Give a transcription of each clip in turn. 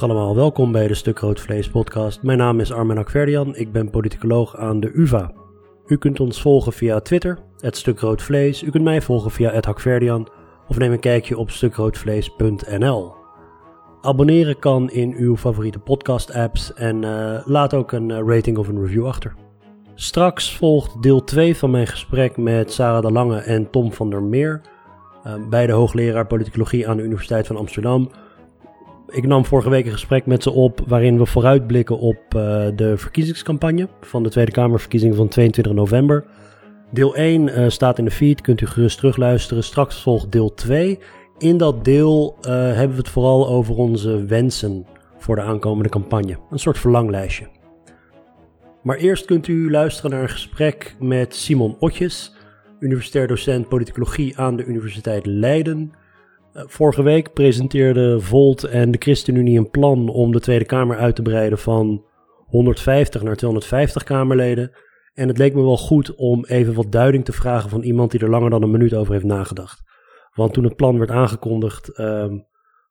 Welkom bij de Stuk Rood Vlees podcast. Mijn naam is Armen Akverdian, ik ben politicoloog aan de UvA. U kunt ons volgen via Twitter, het Stuk Rood Vlees. U kunt mij volgen via het Hakverdian of neem een kijkje op stukroodvlees.nl. Abonneren kan in uw favoriete podcast apps en uh, laat ook een uh, rating of een review achter. Straks volgt deel 2 van mijn gesprek met Sarah de Lange en Tom van der Meer, uh, beide hoogleraar politicologie aan de Universiteit van Amsterdam ik nam vorige week een gesprek met ze op waarin we vooruitblikken op uh, de verkiezingscampagne van de Tweede Kamerverkiezingen van 22 november. Deel 1 uh, eh, staat in de feed, kunt u gerust terugluisteren. Straks volgt deel 2. In dat deel uh, hebben we het vooral over onze wensen voor de aankomende campagne. Een soort verlanglijstje. Maar eerst kunt u luisteren naar een gesprek met Simon Otjes, universitair docent politicologie aan de Universiteit Leiden. Eh, vorige week presenteerde Volt en de ChristenUnie een plan om de Tweede Kamer uit te breiden van 150 naar 250 Kamerleden. En het leek me wel goed om even wat duiding te vragen van iemand die er langer dan een minuut over heeft nagedacht. Want toen het plan werd aangekondigd, um,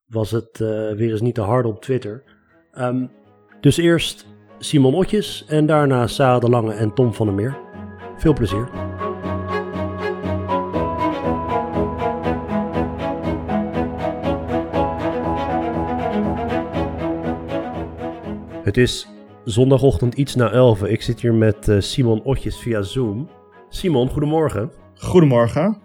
was het uh, weer eens niet te hard op Twitter. Um, dus eerst Simon Otjes en daarna Sarah de Lange en Tom van der Meer. Veel plezier. Het is zondagochtend iets na 11. Ik zit hier met uh, Simon Otjes via Zoom. Simon, goedemorgen. Goedemorgen.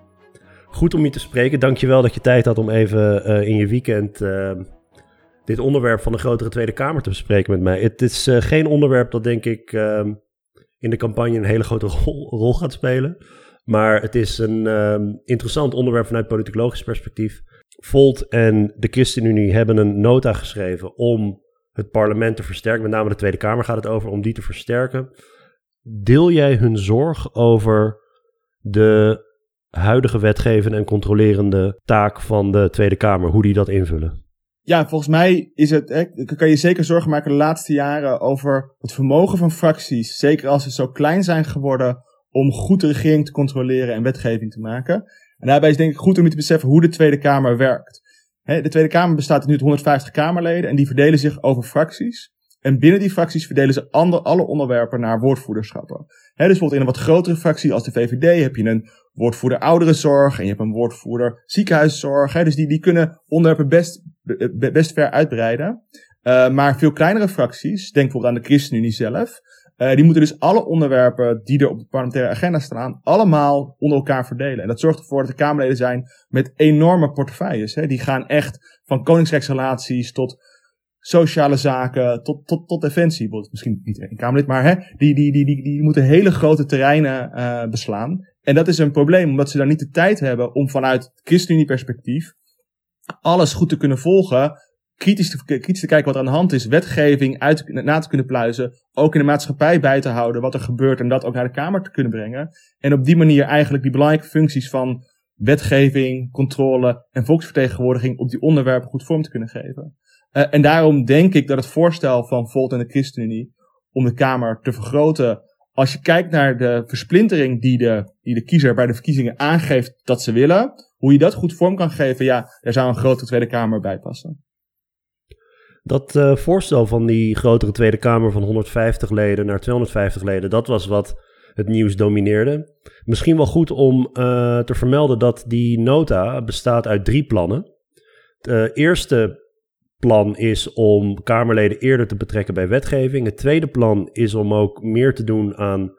Goed om je te spreken. Dankjewel dat je tijd had om even uh, in je weekend uh, dit onderwerp van de grotere Tweede Kamer te bespreken met mij. Het is geen onderwerp dat denk ik ehm, in de campagne een hele grote rol, rol gaat spelen. Maar het is een ehm, interessant onderwerp vanuit politicologisch perspectief. Volt en de ChristenUnie hebben een nota geschreven om het parlement te versterken. Met name de Tweede Kamer gaat het over om die te versterken. Deel jij hun zorg over de huidige wetgevende en controlerende taak van de Tweede Kamer, hoe die dat invullen? Ja, volgens mij is het, kan je zeker zorgen maken de laatste jaren over het vermogen van fracties, zeker als ze zo klein zijn geworden, om goed de regering te controleren en wetgeving te maken. En daarbij is denk ik goed om je te beseffen hoe de Tweede Kamer werkt de Tweede Kamer bestaat nu uit 150 Kamerleden en die verdelen zich over fracties. En binnen die fracties verdelen ze alle onderwerpen naar woordvoerderschappen. dus bijvoorbeeld in een wat grotere fractie als de VVD heb je een woordvoerder ouderenzorg en je hebt een woordvoerder ziekenhuiszorg. dus die, die kunnen onderwerpen best, best ver uitbreiden. Uh, maar veel kleinere fracties, denk bijvoorbeeld aan de ChristenUnie zelf, uh, die moeten dus alle onderwerpen die er op de parlementaire agenda staan, allemaal onder elkaar verdelen. En dat zorgt ervoor dat de Kamerleden zijn met enorme portefeuilles. Hè. Die gaan echt van koningsrijksrelaties tot sociale zaken, tot, tot, tot defensie. Misschien niet een Kamerlid, maar hè, die, die, die, die, die moeten hele grote terreinen uh, beslaan. En dat is een probleem, omdat ze dan niet de tijd hebben om vanuit ChristenUnie perspectief alles goed te kunnen volgen kritisch te, kijken wat er aan de hand is, wetgeving uit, na te kunnen pluizen, ook in de maatschappij bij te houden wat er gebeurt en dat ook naar de Kamer te kunnen brengen. En op die manier eigenlijk die belangrijke functies van wetgeving, controle en volksvertegenwoordiging op die onderwerpen goed vorm te kunnen geven. Uh, en daarom denk ik dat het voorstel van Volt en de ChristenUnie om de Kamer te vergroten, als je kijkt naar de versplintering die de, die de kiezer bij de verkiezingen aangeeft dat ze willen, hoe je dat goed vorm kan geven, ja, daar zou een grote Tweede Kamer bij passen. Dat uh, voorstel van die grotere Tweede Kamer van 150 leden naar 250 leden, dat was wat het nieuws domineerde. Misschien wel goed om uh, te vermelden dat die nota bestaat uit drie plannen. Het uh, eerste plan is om Kamerleden eerder te betrekken bij wetgeving. Het tweede plan is om ook meer te doen aan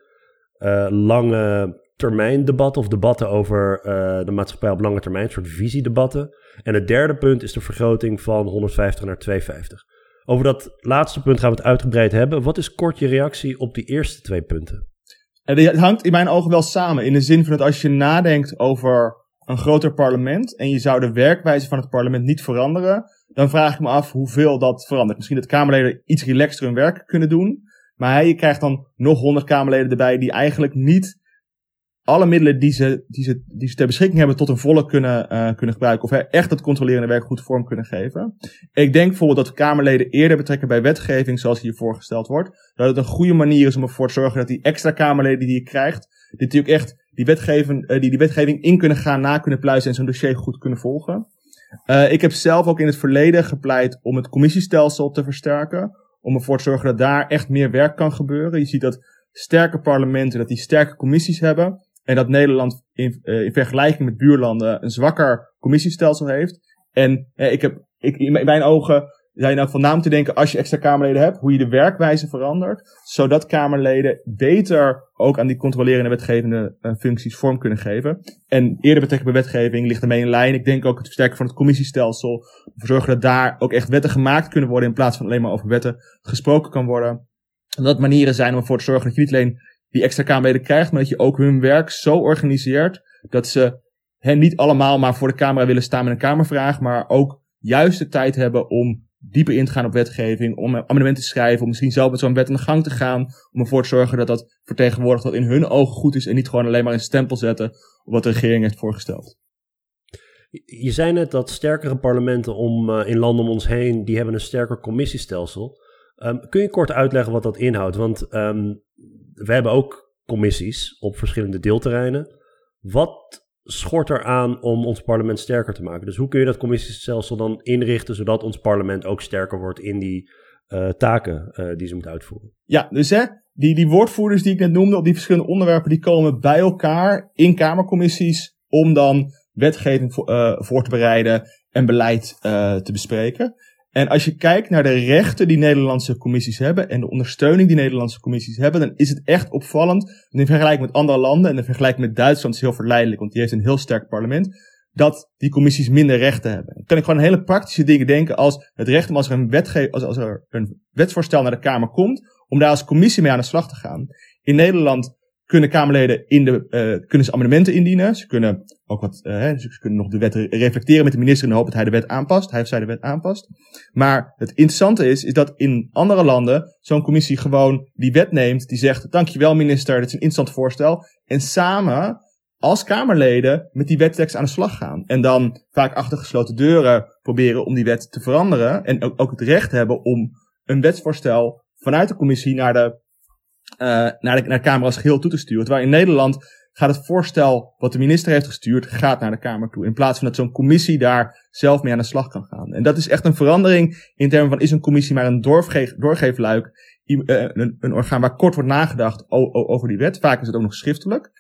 lange termijn debatten of debatten over de maatschappij op lange termijn, een soort visiedebatten. En het derde punt is de vergroting van 150 naar 250. Over dat laatste punt gaan we het uitgebreid hebben. Wat is kort je reactie op die eerste twee punten? Het hangt in mijn ogen wel samen. In de zin van dat als je nadenkt over een groter parlement en je zou de werkwijze van het parlement niet veranderen, dan vraag ik me af hoeveel dat verandert. Misschien dat Kamerleden iets relaxter hun werk kunnen doen, maar je krijgt dan nog honderd Kamerleden erbij die eigenlijk niet alle middelen die ze, die ze, die ze ter beschikking hebben tot een volle kunnen, uh, kunnen gebruiken. Of echt het controlerende werk goed vorm kunnen geven. Ik denk bijvoorbeeld dat Kamerleden eerder betrekken bij wetgeving zoals hier voorgesteld wordt. Dat het een goede manier is om ervoor te zorgen dat die extra Kamerleden die je krijgt, dit natuurlijk echt die, wetgeving, uh, die, die wetgeving in kunnen gaan, na kunnen pluizen en zo'n dossier goed kunnen volgen. Uh, ik heb zelf ook in het verleden gepleit om het commissiestelsel te versterken. Om ervoor te zorgen dat daar echt meer werk kan gebeuren. Je ziet dat sterke parlementen, dat die sterke commissies hebben. En dat Nederland in, uh, in vergelijking met buurlanden een zwakker commissiestelsel heeft. En uh, ik heb, ik, in mijn ogen zijn nou van naam te denken als je extra Kamerleden hebt, hoe je de werkwijze verandert, zodat Kamerleden beter ook aan die controlerende wetgevende uh, functies vorm kunnen geven. En eerder betrekking bij wetgeving ligt ermee in lijn. Ik denk ook het versterken van het commissiestelsel, ervoor zorgen dat daar ook echt wetten gemaakt kunnen worden in plaats van alleen maar over wetten gesproken kan worden. En dat manieren zijn om ervoor te zorgen dat je niet alleen die extra Kamerleden krijgt, maar dat je ook hun werk zo organiseert dat ze hen niet allemaal maar voor de camera willen staan met een kamervraag, maar ook juist de tijd hebben om dieper in te gaan op wetgeving, om amendementen te schrijven, om misschien zelf met zo'n wet aan de gang te gaan, om ervoor te zorgen dat dat vertegenwoordigt wat in hun ogen goed is en niet gewoon alleen maar een stempel zetten op wat de regering heeft voorgesteld. Je zei net dat sterkere parlementen om, uh, in landen om ons heen, die hebben een sterker commissiestelsel. Um, kun je kort uitleggen wat dat inhoudt? Want um, we hebben ook commissies op verschillende deelterreinen. Wat schort er aan om ons parlement sterker te maken. Dus hoe kun je dat commissiestelsel dan inrichten zodat ons parlement ook sterker wordt in die uh, taken uh, die ze moet uitvoeren? Ja, dus hè, die, die woordvoerders die ik net noemde op die verschillende onderwerpen, die komen bij elkaar in kamercommissies om dan wetgeving voor, uh, voor te bereiden en beleid te bespreken. En als je kijkt naar de rechten die Nederlandse commissies hebben en de ondersteuning die Nederlandse commissies hebben, dan is het echt opvallend. in vergelijking met andere landen en in vergelijking met Duitsland is heel verleidelijk, want die heeft een heel sterk parlement, dat die commissies minder rechten hebben. Dan kan ik gewoon hele praktische dingen denken als het recht om als er een, als, als er een wetsvoorstel naar de Kamer komt, om daar als commissie mee aan de slag te gaan. In Nederland kunnen Kamerleden in de, uh, kunnen ze amendementen indienen. Ze kunnen ook wat, uh, ze kunnen nog de wet reflecteren met de minister in de hoop dat hij de wet aanpast. Hij of zij de wet aanpast. Maar het interessante is, is dat in andere landen zo'n commissie gewoon die wet neemt, die zegt, dankjewel minister, dit is een instant voorstel. En samen als Kamerleden met die wettekst aan de slag gaan. En dan vaak achter gesloten deuren proberen om die wet te veranderen. En ook, ook het recht hebben om een wetsvoorstel vanuit de commissie naar de naar, de, naar de Kamer als geheel toe te sturen. Terwijl in Nederland gaat het voorstel wat de minister heeft gestuurd, gaat naar de Kamer toe. In plaats van dat zo'n commissie daar zelf mee aan de slag kan gaan. En dat is echt een verandering in termen van is een commissie maar een doorge doorgeefluik, uh, een, een, orgaan waar kort wordt nagedacht over die wet. Vaak is het ook nog schriftelijk.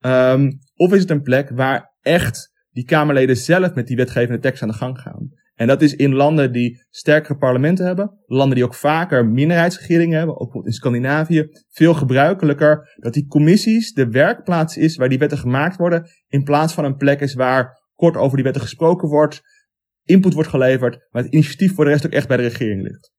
Um, of is het een plek waar echt die Kamerleden zelf met die wetgevende tekst aan de gang gaan. En dat is in landen die sterkere parlementen hebben, landen die ook vaker minderheidsregeringen hebben, ook in Scandinavië, veel gebruikelijker dat die commissies de werkplaats is waar die wetten gemaakt worden, in plaats van een plek is waar kort over die wetten gesproken wordt, input wordt geleverd, maar het initiatief voor de rest ook echt bij de regering ligt.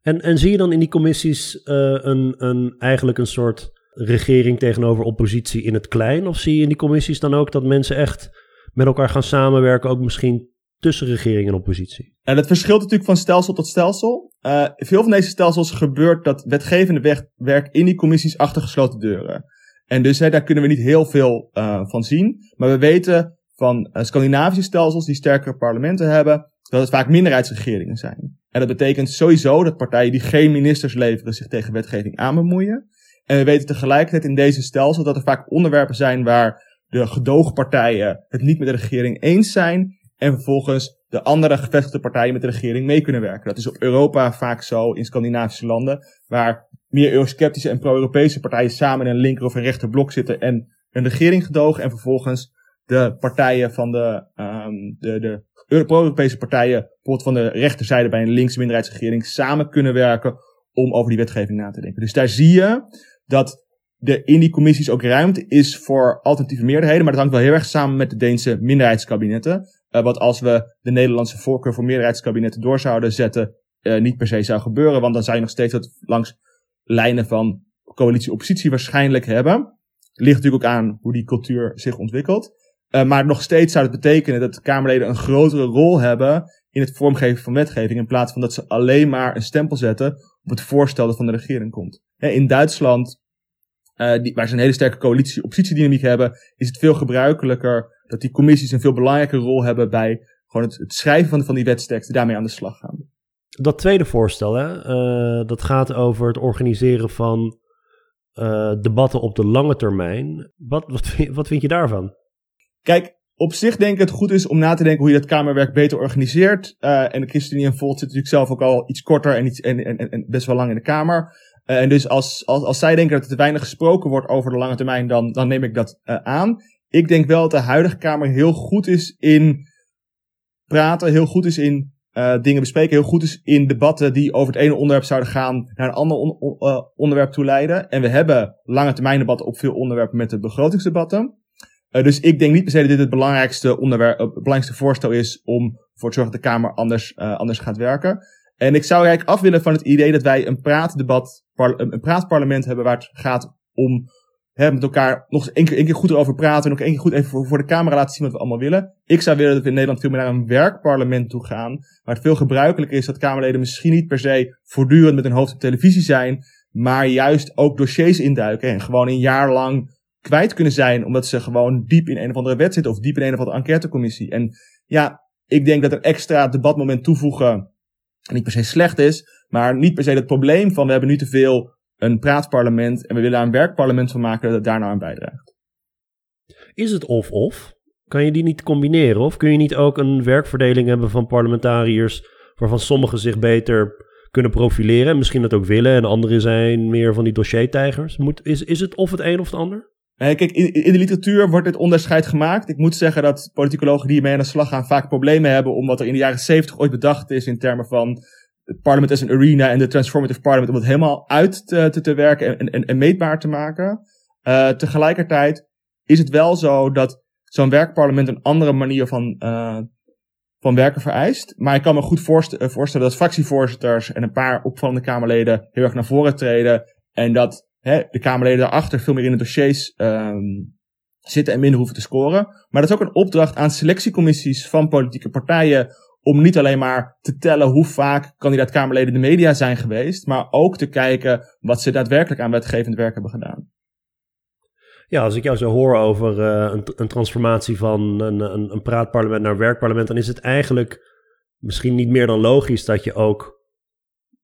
En, en zie je dan in die commissies uh, een, een, eigenlijk een soort regering tegenover oppositie in het klein? Of zie je in die commissies dan ook dat mensen echt met elkaar gaan samenwerken, ook misschien tussen regering en oppositie? En dat verschilt natuurlijk van stelsel tot stelsel. Uh, veel van deze stelsels gebeurt dat wetgevende werk in die commissies achter gesloten deuren. En dus hè, daar kunnen we niet heel veel uh, van zien. Maar we weten van uh, Scandinavische stelsels die sterkere parlementen hebben, dat het vaak minderheidsregeringen zijn. En dat betekent sowieso dat partijen die geen ministers leveren zich tegen wetgeving aan bemoeien. En we weten tegelijkertijd in deze stelsel dat er vaak onderwerpen zijn waar de gedoogpartijen het niet met de regering eens zijn en vervolgens de andere gevestigde partijen met de regering mee kunnen werken. Dat is op Europa vaak zo in Scandinavische landen, waar meer eurosceptische en pro-Europese partijen samen in een linker of een rechter blok zitten en een regering gedogen en vervolgens de partijen van de, um, de, de pro-Europese partijen, bijvoorbeeld van de rechterzijde bij een linkse minderheidsregering, samen kunnen werken om over die wetgeving na te denken. Dus daar zie je dat er in die commissies ook ruimte is voor alternatieve meerderheden, maar dat hangt wel heel erg samen met de Deense minderheidskabinetten. Uh, wat als we de Nederlandse voorkeur voor meerderheidskabinetten door zouden zetten, uh, niet per se zou gebeuren. Want dan zou je nog steeds wat langs lijnen van coalitie-oppositie waarschijnlijk hebben. Ligt natuurlijk ook aan hoe die cultuur zich ontwikkelt. Uh, maar nog steeds zou het betekenen dat de Kamerleden een grotere rol hebben in het vormgeven van wetgeving. In plaats van dat ze alleen maar een stempel zetten op het voorstel dat van de regering komt. In Duitsland, die, waar ze een hele sterke coalitie-oppositiedynamiek hebben, is het veel gebruikelijker dat die commissies een veel belangrijke rol hebben bij gewoon het, het schrijven van, van die wetsteksten, daarmee aan de slag gaan. Dat tweede voorstel, hè, uh, dat gaat over het organiseren van uh, debatten op de lange termijn. Wat, wat, wat vind je daarvan? Kijk, op zich denk ik het goed is om na te denken hoe je dat kamerwerk beter organiseert. Uh, en de ChristenUnie en Volt zit natuurlijk zelf ook al iets korter en, iets, en, en, en best wel lang in de Kamer. Uh, en dus als, als, als zij denken dat er te weinig gesproken wordt over de lange termijn, dan, dan neem ik dat uh, aan. Ik denk wel dat de huidige Kamer heel goed is in praten, heel goed is in uh, dingen bespreken, heel goed is in debatten die over het ene onderwerp zouden gaan naar een ander on on onderwerp toe leiden. En we hebben lange termijn debatten op veel onderwerpen met de begrotingsdebatten. Dus ik denk niet per se dat dit het belangrijkste onderwerp, het belangrijkste voorstel is om voor te zorgen dat de Kamer anders, anders gaat werken. En ik zou eigenlijk af willen van het idee dat wij een praatdebat, een praatparlement hebben waar het gaat om hè, met elkaar nog één keer, één keer goed erover praten. Nog één keer goed even voor, de camera laten zien wat we allemaal willen. Ik zou willen dat we in Nederland veel meer naar een werkparlement toe gaan. Waar het veel gebruikelijker is dat Kamerleden misschien niet per se voortdurend met hun hoofd op televisie zijn. Maar juist ook dossiers induiken en gewoon een jaar lang kwijt kunnen zijn. Omdat ze gewoon diep in een of andere wet zitten of diep in een of andere enquêtecommissie. En ja, ik denk dat er extra debatmoment toevoegen niet per se slecht is. Maar niet per se het probleem van we hebben nu te veel een praatparlement en we willen een werkparlement van maken dat daar nou aan bijdraagt. Is het of-of? Kan je die niet combineren? Of kun je niet ook een werkverdeling hebben van parlementariërs waarvan sommigen zich beter kunnen profileren en misschien dat ook willen en anderen zijn meer van die dossiertijgers? Moet, is, is het of het een of het ander? kijk, in, in, de literatuur wordt dit onderscheid gemaakt. Ik moet zeggen dat politicologen die mee aan de slag gaan vaak problemen hebben omdat er in de jaren zeventig ooit bedacht is in termen van het parlement as een arena en de transformative parliament om het helemaal uit te, te, te werken en, en, en, meetbaar te maken. Uh, tegelijkertijd is het wel zo dat zo'n werkparlement een andere manier van, uh, van werken vereist. Maar ik kan me goed voorstellen, voorstellen dat fractievoorzitters en een paar opvallende Kamerleden heel erg naar voren treden. En dat hè, de Kamerleden daarachter veel meer in de dossiers um, zitten en minder hoeven te scoren. Maar dat is ook een opdracht aan selectiecommissies van politieke partijen om niet alleen maar te tellen hoe vaak kandidaat-Kamerleden de media zijn geweest, maar ook te kijken wat ze daadwerkelijk aan wetgevend werk hebben gedaan. Ja, als ik jou zo hoor over uh, een, een, transformatie van een, een, een praatparlement naar werkparlement, dan is het eigenlijk misschien niet meer dan logisch dat je ook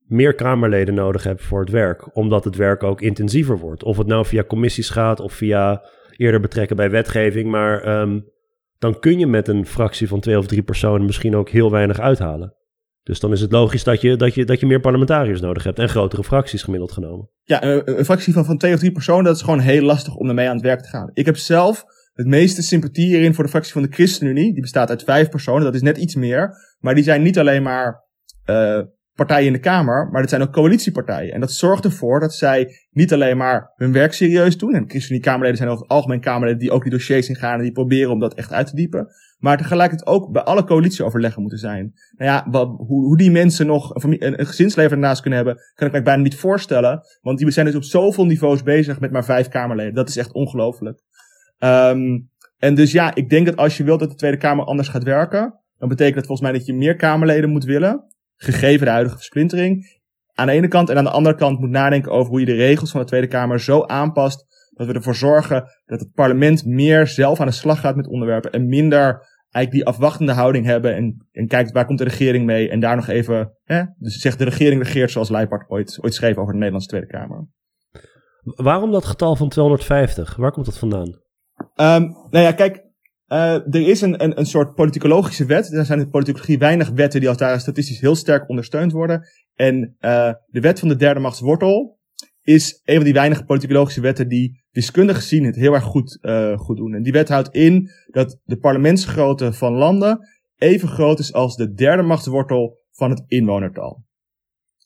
meer Kamerleden nodig hebt voor het werk, omdat het werk ook intensiever wordt. Of het nou via commissies gaat of via eerder betrekken bij wetgeving, maar um, dan kun je met een fractie van twee of drie personen misschien ook heel weinig uithalen. Dus dan is het logisch dat je, dat je, dat je meer parlementariërs nodig hebt en grotere fracties gemiddeld genomen. Ja, een, een fractie van, van twee of drie personen, dat is gewoon heel lastig om ermee aan het werk te gaan. Ik heb zelf het meeste sympathie hierin voor de fractie van de ChristenUnie. Die bestaat uit vijf personen, dat is net iets meer. Maar die zijn niet alleen maar uh, partijen in de Kamer, maar dat zijn ook coalitiepartijen. En dat zorgt ervoor dat zij niet alleen maar hun werk serieus doen. En ChristenUnie Kamerleden zijn over het algemeen Kamerleden die ook die dossiers ingaan en die proberen om dat echt uit te diepen. Maar tegelijkertijd ook bij alle coalitieoverleggen moeten zijn. Nou ja, hoe, hoe die mensen nog een, een, gezinsleven ernaast kunnen hebben, kan ik me bijna niet voorstellen. Want die zijn dus op zoveel niveaus bezig met maar vijf Kamerleden. Dat is echt ongelooflijk. Um, en dus ja, ik denk dat als je wilt dat de Tweede Kamer anders gaat werken, dan betekent dat volgens mij dat je meer Kamerleden moet willen gegeven de huidige versplintering. Aan de ene kant en aan de andere kant moet nadenken over hoe je de regels van de Tweede Kamer zo aanpast dat we ervoor zorgen dat het parlement meer zelf aan de slag gaat met onderwerpen en minder eigenlijk die afwachtende houding hebben en, en kijkt waar komt de regering mee en daar nog even, hè, dus zegt de regering regeert zoals Leipart ooit, ooit schreef over de Nederlandse Tweede Kamer. Waarom dat getal van 250? Waar komt dat vandaan? Um, nou ja, kijk, uh, er is een, een, een soort politicologische wet. Er zijn in politicologie weinig wetten die als daar statistisch heel sterk ondersteund worden. En uh, de wet van de derde machtswortel is een van die weinige politicologische wetten die wiskundig gezien het heel erg goed, uh, goed doen. En die wet houdt in dat de parlementsgrootte van landen even groot is als de derde machtswortel van het inwonertal.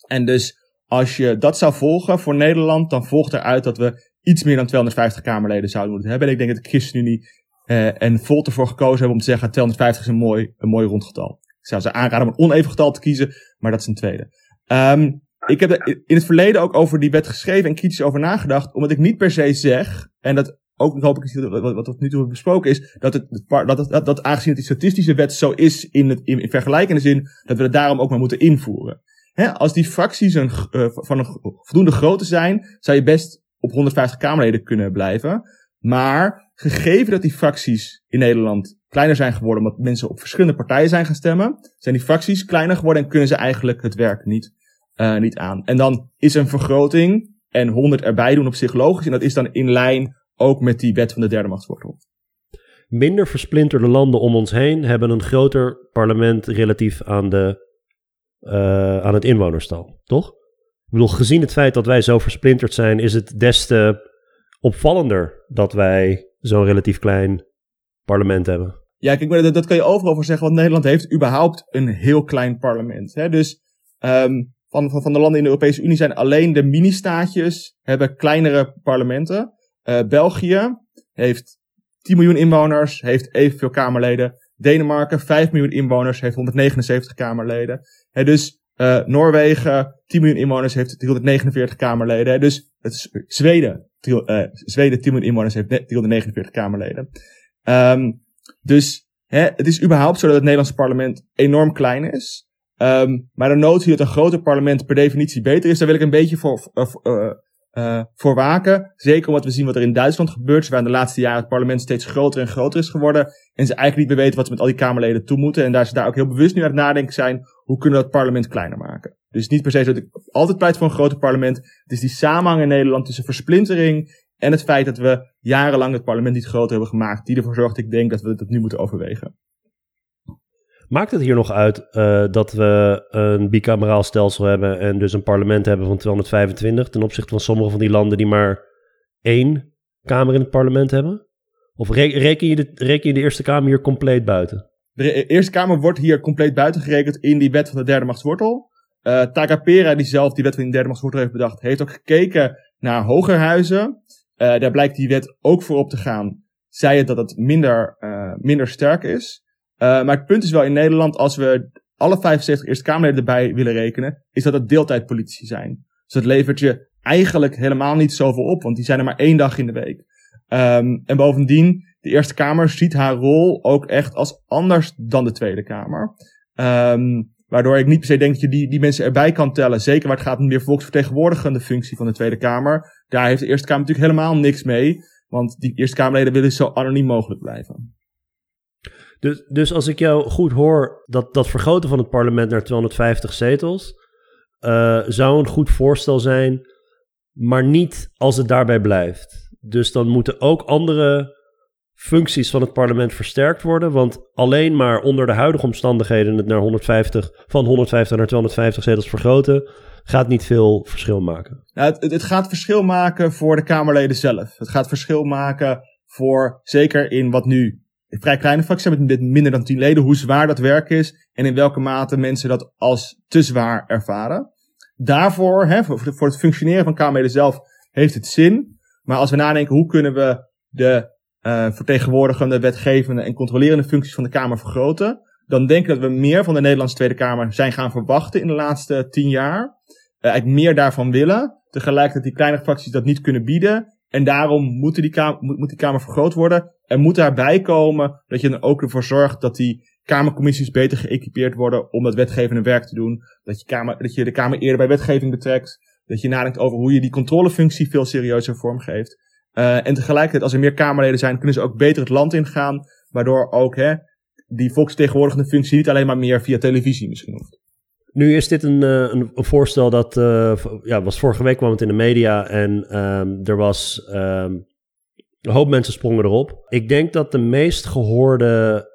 En dus als je dat zou volgen voor Nederland, dan volgt eruit dat we iets meer dan 250 Kamerleden zouden moeten hebben. En ik denk dat de ChristenUnie uh, en Volt ervoor gekozen hebben om te zeggen 250 is een mooi, een mooi rondgetal. Ik zou ze aanraden om een oneven getal te kiezen, maar dat is een tweede. Um, ik heb in het verleden ook over die wet geschreven en kritisch over nagedacht, omdat ik niet per se zeg, en dat ook hoop ik wat, wat, tot nu toe besproken is, dat, het, dat, dat, aangezien het die statistische wet zo is in, het, in, in vergelijkende zin, dat we het daarom ook maar moeten invoeren. He, als die fracties een, uh, van een voldoende grootte zijn, zou je best op 150 Kamerleden kunnen blijven. Maar gegeven dat die fracties in Nederland kleiner zijn geworden omdat mensen op verschillende partijen zijn gaan stemmen, zijn die fracties kleiner geworden en kunnen ze eigenlijk het werk niet, uh, niet aan. En dan is een vergroting en 100 erbij doen op zich logisch en dat is dan in lijn ook met die wet van de derde machtswortel. minder versplinterde landen om ons heen hebben een groter parlement relatief aan, de, uh, aan het inwonerstal, toch? Ik bedoel, gezien het feit dat wij zo versplinterd zijn, is het des te opvallender dat wij zo'n relatief klein parlement hebben. Ja, kijk, dat, dat kan je overal voor zeggen, want Nederland heeft überhaupt een heel klein parlement. Hè? Dus um, van, van, van de landen in de Europese Unie zijn alleen de mini-staatjes hebben kleinere parlementen. Uh, België heeft 10 miljoen inwoners, heeft evenveel Kamerleden. Denemarken, 5 miljoen inwoners, heeft 179 Kamerleden. Dus uh, Noorwegen, 10 miljoen inwoners, heeft 349 Kamerleden. Dus het is Zweden, uh, Zweden, 10 miljoen inwoners, heeft 349 Kamerleden. Um, dus hè, het is überhaupt zo dat het Nederlandse parlement enorm klein is. Um, maar de notie dat een groter parlement per definitie beter is, daar wil ik een beetje voor, uh, voor waken. Zeker omdat we zien wat er in Duitsland gebeurt. Waar in de laatste jaren het parlement steeds groter en groter is geworden. En ze eigenlijk niet meer weten wat ze met al die Kamerleden toe moeten. En daar ze daar ook heel bewust nu aan het nadenken zijn. Hoe kunnen we dat parlement kleiner maken? Dus niet per se dat ik altijd pleit voor een groter parlement. Het is die samenhang in Nederland tussen versplintering en het feit dat we jarenlang het parlement niet groter hebben gemaakt. Die ervoor zorgt, ik denk, dat we dat nu moeten overwegen. Maakt het hier nog uit uh, dat we een bicameraal stelsel hebben en dus een parlement hebben van 225 ten opzichte van sommige van die landen die maar één kamer in het parlement hebben? Of reken je de, reken je de Eerste Kamer hier compleet buiten? De Eerste Kamer wordt hier compleet buiten gerekend in die wet van de derde machtswortel. Uh, Takapera, die zelf die wet van de derde machtswortel heeft bedacht, heeft ook gekeken naar hogerhuizen. Uh, daar blijkt die wet ook voor op te gaan. Zei het dat het minder, uh, minder sterk is. Maar het punt is wel in Nederland, als we alle 75 Eerste Kamerleden erbij willen rekenen, is dat het deeltijdpolitici zijn. Dus dat levert je eigenlijk helemaal niet zoveel op, want die zijn er maar één dag in de week. Um, en bovendien, de Eerste Kamer ziet haar rol ook echt als anders dan de Tweede Kamer. Um, waardoor ik niet per se denk dat je die, die mensen erbij kan tellen. Zeker waar het gaat om meer volksvertegenwoordigende functie van de Tweede Kamer. Daar heeft de Eerste Kamer natuurlijk helemaal niks mee. Want die Eerste Kamerleden willen zo anoniem mogelijk blijven. Dus, dus als ik jou goed hoor, dat, dat vergroten van het parlement naar 250 zetels uh, zou een goed voorstel zijn, maar niet als het daarbij blijft. Dus dan moeten ook andere functies van het parlement versterkt worden, want alleen maar onder de huidige omstandigheden het naar 150, van 150 naar 250 zetels vergroten, gaat niet veel verschil maken. Nou, het, het gaat verschil maken voor de Kamerleden zelf. Het gaat verschil maken voor, zeker in wat nu vrij kleine fracties hebben met minder dan 10 leden, hoe zwaar dat werk is en in welke mate mensen dat als te zwaar ervaren. Daarvoor, hè, voor, voor het functioneren van Kamerleden zelf, heeft het zin. Maar als we nadenken hoe kunnen we de uh, vertegenwoordigende, wetgevende en controlerende functies van de Kamer vergroten, dan denk ik dat we meer van de Nederlandse Tweede Kamer zijn gaan verwachten in de laatste tien jaar. Uh, eigenlijk meer daarvan willen. Tegelijkertijd die kleine fracties dat niet kunnen bieden. En daarom moet die, kamer, moet, die Kamer vergroot worden. Er moet daarbij komen dat je er ook ervoor zorgt dat die Kamercommissies beter geëquipeerd worden om dat wetgevende werk te doen. Dat je, kamer, dat je de Kamer eerder bij wetgeving betrekt. Dat je nadenkt over hoe je die controlefunctie veel serieuzer vormgeeft. Uh, en tegelijkertijd, als er meer Kamerleden zijn, kunnen ze ook beter het land ingaan. Waardoor ook hè, die volksvertegenwoordigende functie niet alleen maar meer via televisie misschien hoeft. Nu is dit een, uh, een, een, voorstel dat, uh, ja, was vorige week kwam het in de media en um, er was um, een hoop mensen sprongen erop. Ik denk dat de meest gehoorde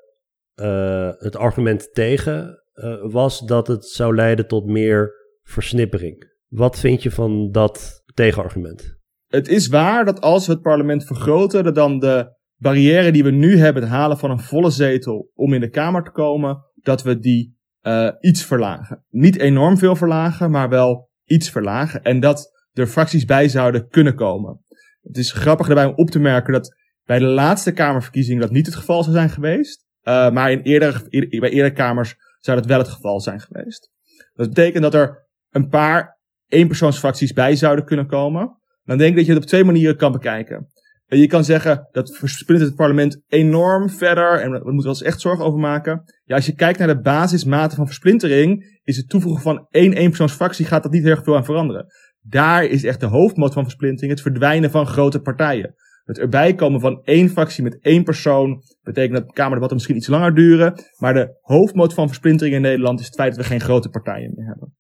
het argument tegen was dat het zou leiden tot meer versnippering. Wat vind je van dat tegenargument? Het is waar dat als we het parlement vergroten, dat dan de barrière die we nu hebben, het halen van een volle zetel om in de Kamer te komen, dat we die uh, iets verlagen. Niet enorm veel verlagen, maar wel iets verlagen. En dat er fracties bij zouden kunnen komen. Het is grappig daarbij om op te merken dat bij de laatste Kamerverkiezingen dat niet het geval zou zijn geweest. Uh, maar in eerder, bij eerdere Kamers zou dat wel het geval zijn geweest. Dat betekent dat er een paar eenpersoonsfracties bij zouden kunnen komen. Dan denk ik dat je het op twee manieren kan bekijken. Je kan zeggen dat versplintert het parlement enorm verder en we moeten ons echt zorgen over maken. Ja, als je kijkt naar de basismate van versplintering, is het toevoegen van één eenpersoonsfractie gaat dat niet heel erg veel aan veranderen. Daar is echt de hoofdmoot van versplintering het verdwijnen van grote partijen. Het erbij komen van één fractie met één persoon betekent dat kamerdebatten misschien iets langer duren. Maar de hoofdmoot van versplintering in Nederland is het feit dat we geen grote partijen meer hebben.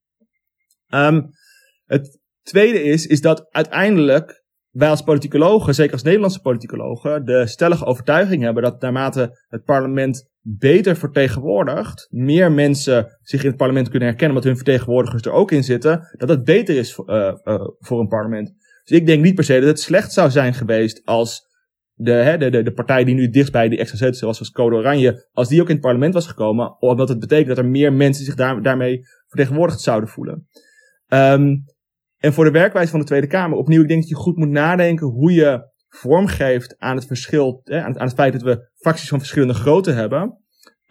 Um, het tweede is, is dat uiteindelijk wij als politicologen, zeker als Nederlandse politicologen, de stellige overtuiging hebben dat naarmate het parlement beter vertegenwoordigt, meer mensen zich in het parlement kunnen herkennen, omdat hun vertegenwoordigers er ook in zitten, dat het beter is voor, uh, uh, voor een parlement. Dus ik denk niet per se dat het slecht zou zijn geweest als de, hè, de, de, partij die nu dichtstbij die extra zetels was, zoals Code Oranje, als die ook in het parlement was gekomen, omdat het betekent dat er meer mensen zich daar, daarmee vertegenwoordigd zouden voelen. Um, en voor de werkwijze van de Tweede Kamer, opnieuw, ik denk dat je goed moet nadenken hoe je vorm geeft aan het verschil, aan, het, aan het feit dat we fracties van verschillende grootte hebben.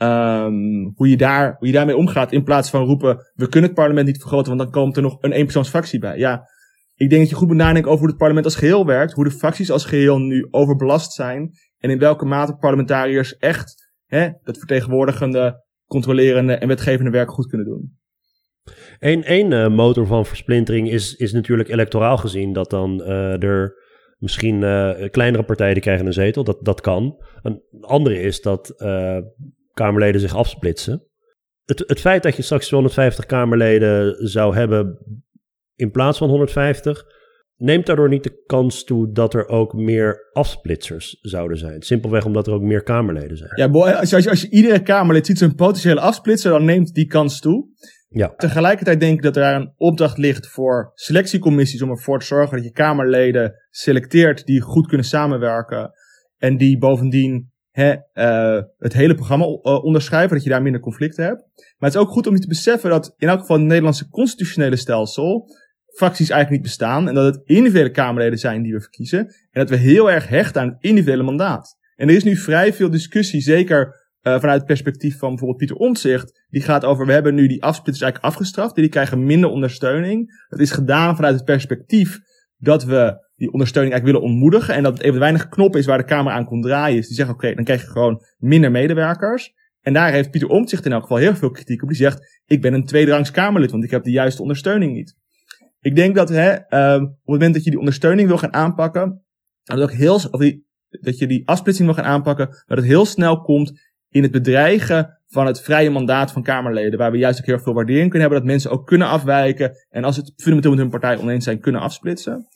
Um, hoe, je daar, hoe je daarmee omgaat in plaats van roepen, we kunnen het parlement niet vergroten, want dan komt er nog een eenpersoonsfractie bij. Ja, ik denk dat je goed moet nadenken over hoe het parlement als geheel werkt, hoe de fracties als geheel nu overbelast zijn en in welke mate parlementariërs echt hè, dat vertegenwoordigende, controlerende en wetgevende werk goed kunnen doen. Eén uh, motor van versplintering is, is natuurlijk electoraal gezien dat dan uh, er misschien uh, kleinere partijen krijgen een zetel. Dat, dat kan. Een andere is dat Kamerleden zich afsplitsen. Het, het feit dat je straks 250 Kamerleden zou hebben in plaats van 150, neemt daardoor niet de kans toe dat er ook meer afsplitsers zouden zijn. Simpelweg omdat er ook meer Kamerleden zijn. Ja, als, je, als, als je iedere Kamerlid ziet zijn potentiële afsplitser, dan neemt die kans toe. Ja. Tegelijkertijd denk ik dat er daar een opdracht ligt voor selectiecommissies om ervoor te zorgen dat je Kamerleden selecteert die goed kunnen samenwerken en die bovendien hè, uh, het hele programma uh, onderschrijven, dat je daar minder conflicten hebt. Maar het is ook goed om je te beseffen dat in elk geval het Nederlandse constitutionele stelsel fracties eigenlijk niet bestaan en dat het individuele Kamerleden zijn die we verkiezen en dat we heel erg hechten aan het individuele mandaat. En er is nu vrij veel discussie, zeker uh, vanuit het perspectief van bijvoorbeeld Pieter Omtzigt, die gaat over, we hebben nu die afsplitters eigenlijk afgestraft, die krijgen minder ondersteuning. Dat is gedaan vanuit het perspectief dat we die ondersteuning eigenlijk willen ontmoedigen en dat het even weinig knop is waar de Kamer aan kon draaien. Dus die zeggen, oké, dan krijg je gewoon minder medewerkers. En daar heeft Pieter Omtzigt in elk geval heel veel kritiek op. Die zegt, ik ben een tweederangs Kamerlid, want ik heb de juiste ondersteuning niet. Ik denk dat hè, um, op het moment dat je die ondersteuning wil gaan aanpakken, dat, ook heel, of dat je die afsplitsing wil gaan aanpakken, dat het heel snel komt in het bedreigen van het vrije mandaat van Kamerleden. Waar we juist ook heel veel waardering kunnen hebben. Dat mensen ook kunnen afwijken. En als het fundamenteel met hun partij oneens zijn, kunnen afsplitsen.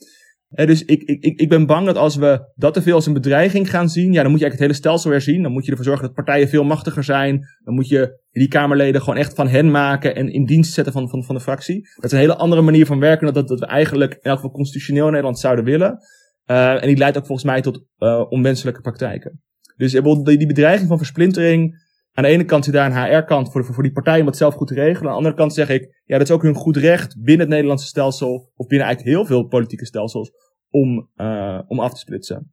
En dus ik, ik, ik ben bang dat als we dat te veel als een bedreiging gaan zien, ja, dan moet je eigenlijk het hele stelsel weer zien. Dan moet je ervoor zorgen dat partijen veel machtiger zijn. Dan moet je die Kamerleden gewoon echt van hen maken en in dienst zetten van, van, van de fractie. Dat is een hele andere manier van werken dan dat, dat we eigenlijk in elk geval constitutioneel in Nederland zouden willen. Uh, en die leidt ook volgens mij tot uh, onwenselijke praktijken. Dus die bedreiging van versplintering. Aan de ene kant zit daar een HR-kant voor, voor, die partijen om het zelf goed te regelen. Aan de andere kant zeg ik, ja, dat is ook hun goed recht binnen het Nederlandse stelsel, of binnen eigenlijk heel veel politieke stelsels, om, uh, om af te splitsen.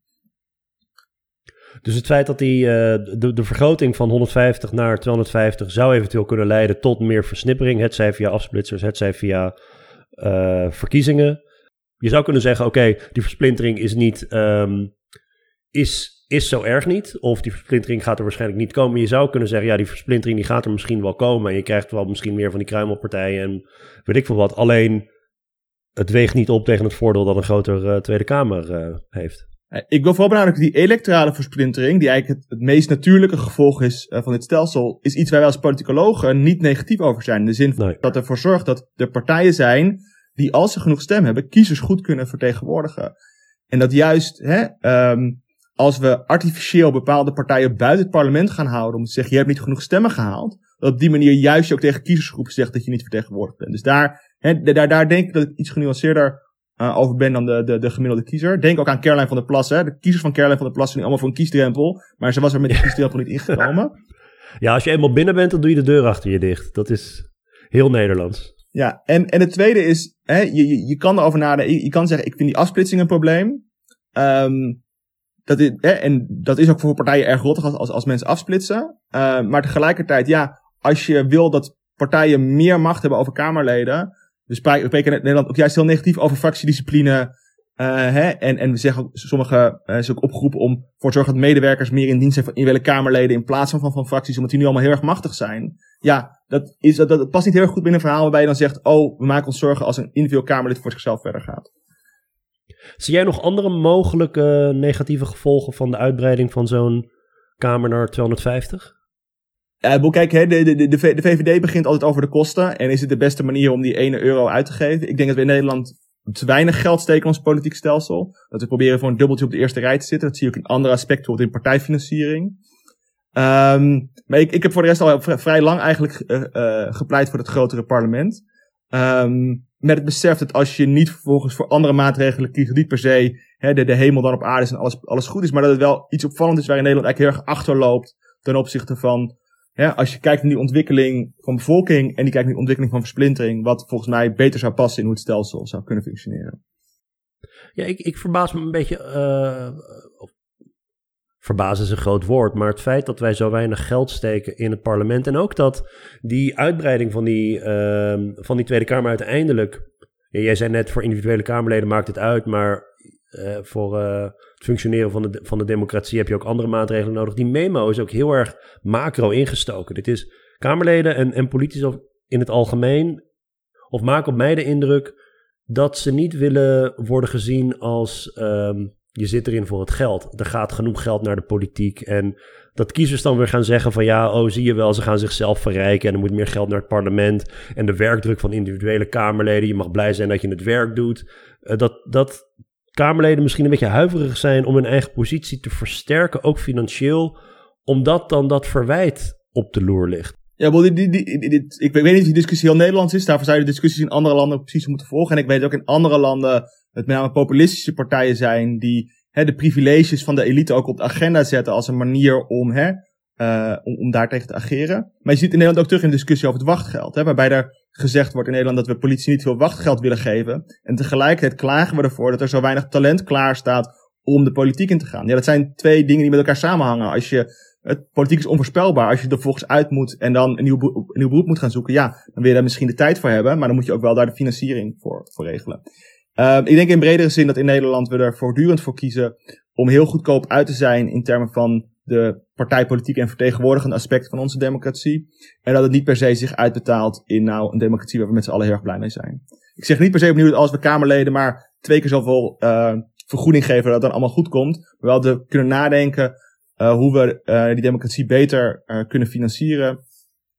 Dus het feit dat die, uh, de, vergroting van 150 naar 250 zou eventueel kunnen leiden tot meer versnippering, het zij via afsplitsers, het zij via uh, verkiezingen. Je zou kunnen zeggen, oké, die versplintering is niet, um, is is zo erg niet. Of die versplintering gaat er waarschijnlijk niet komen. Je zou kunnen zeggen, ja, die versplintering die gaat er misschien wel komen. En je krijgt wel misschien meer van die kruimelpartijen en weet ik veel wat. Alleen, het weegt niet op tegen het voordeel dat een groter uh, Tweede Kamer uh, heeft. Ik wil vooral benadrukken, die electorale versplintering, die eigenlijk het, het meest natuurlijke gevolg is uh, van dit stelsel, is iets waar wij als politicologen niet negatief over zijn. In de zin nee. dat ervoor zorgt dat er partijen zijn die, als ze genoeg stem hebben, kiezers goed kunnen vertegenwoordigen. En dat juist, hè, um, als we artificieel bepaalde partijen buiten het parlement gaan houden om te zeggen, je hebt niet genoeg stemmen gehaald, dat op die manier juist je ook tegen kiezersgroepen zegt dat je niet vertegenwoordigd bent. Dus daar, hè, daar, daar denk ik dat ik iets genuanceerder uh, over ben dan de, de, de gemiddelde kiezer. Denk ook aan Caroline van der Plassen. De kiezers van Caroline van der Plassen zijn allemaal voor een kiesdrempel, maar ze was er met de kiesdrempel niet ingekomen. Ja, als je eenmaal binnen bent, dan doe je de deur achter je dicht. Dat is heel Nederlands. Ja, en, en het tweede is, hè, je, je, je kan erover nadenken, je, je kan zeggen, ik vind die afsplitsing een probleem. Um, dat hè, en dat is ook voor partijen erg rottig als, als, mensen afsplitsen. Uh, maar tegelijkertijd, ja, als je wil dat partijen meer macht hebben over Kamerleden. We spreken in Nederland ook juist heel negatief over fractiediscipline. Uh, hè, en, en we zeggen ook, sommige uh, is ook opgeroepen om voor te zorgen dat medewerkers meer in dienst zijn van individuele Kamerleden in plaats van, van, fracties, omdat die nu allemaal heel erg machtig zijn. Ja, dat, is, dat past niet heel erg goed binnen een verhaal waarbij je dan zegt, oh, we maken ons zorgen als een individueel Kamerlid voor zichzelf verder gaat. Zie jij nog andere mogelijke negatieve gevolgen van de uitbreiding van zo'n Kamer naar 250? Ja, kijk, hè, de, de, de, VVD begint altijd over de kosten. En is het de beste manier om die 1 euro uit te geven? Ik denk dat we in Nederland te weinig geld steken in ons politiek stelsel. Dat we proberen voor een dubbeltje op de eerste rij te zitten. Dat zie je ook in andere aspecten, bijvoorbeeld in partijfinanciering. Um, maar ik, ik heb voor de rest al vrij lang eigenlijk uh, uh, gepleit voor het grotere parlement. Um, met het besef dat als je niet vervolgens voor andere maatregelen kiest, niet per se hè, de, de hemel dan op aarde is en alles, alles goed is, maar dat het wel iets opvallend is waarin Nederland eigenlijk heel erg achterloopt ten opzichte van, hè, als je kijkt naar die ontwikkeling van bevolking en die kijkt naar die ontwikkeling van versplintering, wat volgens mij beter zou passen in hoe het stelsel zou kunnen functioneren. Ja, ik, ik verbaas me een beetje, uh, verbazen is een groot woord, maar het feit dat wij zo weinig geld steken in het parlement en ook dat die uitbreiding van die, uh, van die Tweede Kamer uiteindelijk, jij zei net voor individuele Kamerleden maakt het uit, maar uh, voor uh, het functioneren van de, van de democratie heb je ook andere maatregelen nodig. Die memo is ook heel erg macro ingestoken. Dit is Kamerleden en, en politici in het algemeen, of maken op mij de indruk dat ze niet willen worden gezien als um, je zit erin voor het geld. Er gaat genoeg geld naar de politiek. En dat kiezers dan weer gaan zeggen van ja, oh zie je wel, ze gaan zichzelf verrijken en er moet meer geld naar het parlement. En de werkdruk van individuele Kamerleden, je mag blij zijn dat je het werk doet. Uh, dat, dat Kamerleden misschien een beetje huiverig zijn om hun eigen positie te versterken, ook financieel, omdat dan dat verwijt op de loer ligt. Ja, die, die, ik weet niet of die discussie heel Nederlands is. Daarvoor zou je de discussies in andere landen precies moeten volgen. En ik weet ook in andere landen het met name populistische partijen zijn die hè, de privileges van de elite ook op de agenda zetten als een manier om, hè, uh, om, om daar tegen te ageren. Maar je ziet in Nederland ook terug in de discussie over het wachtgeld. Hè, waarbij er gezegd wordt in Nederland dat we politie niet veel wachtgeld willen geven. En tegelijkertijd klagen we ervoor dat er zo weinig talent klaar staat om de politiek in te gaan. Ja, dat zijn twee dingen die met elkaar samenhangen. Als je het politiek is onvoorspelbaar. Als je er volgens uit moet en dan een nieuw, een nieuw beroep moet gaan zoeken, ja, dan wil je daar misschien de tijd voor hebben, maar dan moet je ook wel daar de financiering voor, voor regelen. Uh, ik denk in bredere zin dat in Nederland we er voortdurend voor kiezen om heel goedkoop uit te zijn in termen van de partijpolitiek en vertegenwoordigende aspecten van onze democratie. En dat het niet per se zich uitbetaalt in nou een democratie waar we met z'n allen heel erg blij mee zijn. Ik zeg niet per se opnieuw dat als we Kamerleden maar twee keer zoveel uh, vergoeding geven dat het dan allemaal goed komt. Maar wel te kunnen nadenken uh, hoe we uh, die democratie beter kunnen financieren.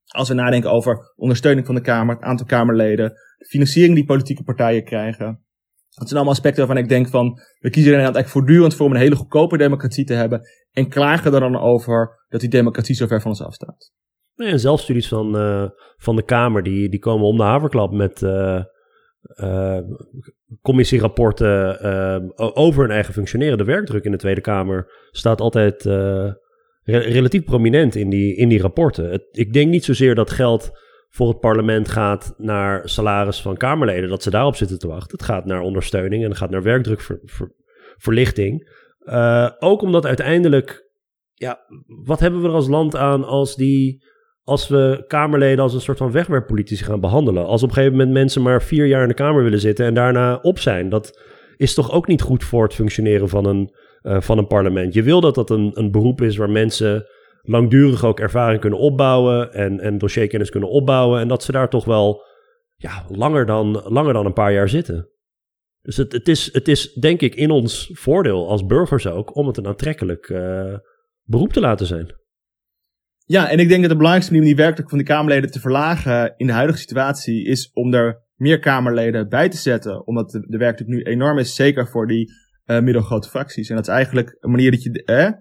Als we nadenken over ondersteuning van de Kamer, het aantal Kamerleden, de financiering die politieke partijen krijgen. Dat zijn allemaal aspecten waarvan ik denk van, we kiezen er eigenlijk voortdurend voor om een hele goedkope democratie te hebben. En klagen er dan over dat die democratie zo ver van ons afstaat. Nee, en zelfstudies van, uh, van de Kamer, die, die komen om de haverklap met uh, commissierapporten over hun eigen functioneren. De werkdruk in de Tweede Kamer staat altijd re relatief prominent in die, in die rapporten. Ik denk niet zozeer dat geld voor het parlement gaat naar salaris van Kamerleden, dat ze daarop zitten te wachten. Het gaat naar ondersteuning en het gaat naar werkdrukverlichting. Uh, ook omdat uiteindelijk, ja, wat hebben we er als land aan als die, als we Kamerleden als een soort van wegwerppolitici gaan behandelen? Als op een gegeven moment mensen maar vier jaar in de Kamer willen zitten en daarna op zijn. Dat is toch ook niet goed voor het functioneren van een, uh, van een parlement. Je wil dat dat een, een beroep is waar mensen langdurig ook ervaring kunnen opbouwen en, en dossierkennis kunnen opbouwen. En dat ze daar toch wel ja, langer, dan, langer dan een paar jaar zitten. Dus het, het, is, het is denk ik in ons voordeel als burgers ook om het een aantrekkelijk uh, beroep te laten zijn. Ja, en ik denk dat de belangrijkste manier om die werkdruk van de Kamerleden te verlagen in de huidige situatie is om er meer Kamerleden bij te zetten. Omdat de, de werkdruk nu enorm is, zeker voor die uh, middelgrote fracties. En dat is eigenlijk een manier dat je, eh,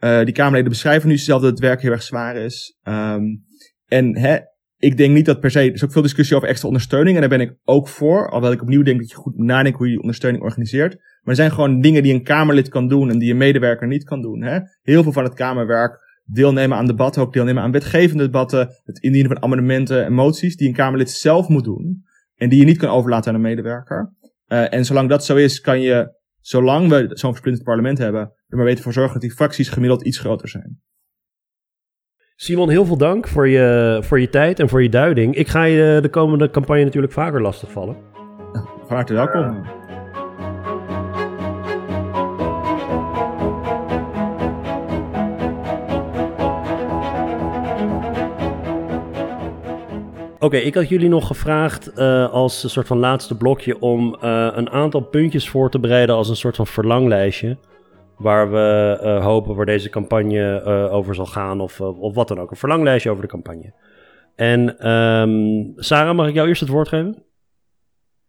uh, die Kamerleden beschrijven nu zelf dat het werk heel erg zwaar is. Um, en hè, ik denk niet dat per se, er is ook veel discussie over extra ondersteuning. En daar ben ik ook voor. Alhoewel ik opnieuw denk dat je goed nadenkt hoe je die ondersteuning organiseert. Maar er zijn gewoon dingen die een Kamerlid kan doen en die een medewerker niet kan doen. Hè? Heel veel van het Kamerwerk deelnemen aan debatten, ook deelnemen aan wetgevende debatten, het indienen van amendementen en moties die een Kamerlid zelf moet doen. En die je niet kan overlaten aan een medewerker. Uh, en zolang dat zo is, kan je, zolang we zo'n versplinterd parlement hebben, er maar weten voor zorgen dat die fracties gemiddeld iets groter zijn. Simon, heel veel dank voor je, voor je tijd en voor je duiding. Ik ga je de komende campagne natuurlijk vaker lastigvallen. Van harte welkom. Oké, ik had jullie nog gevraagd uh, als een soort van laatste blokje om uh, een aantal puntjes voor te bereiden als een soort van verlanglijstje. Waar we uh, hopen waar deze campagne uh, over zal gaan of, uh, of wat dan ook. Een verlanglijstje over de campagne. En um, Sarah, mag ik jou eerst het woord geven?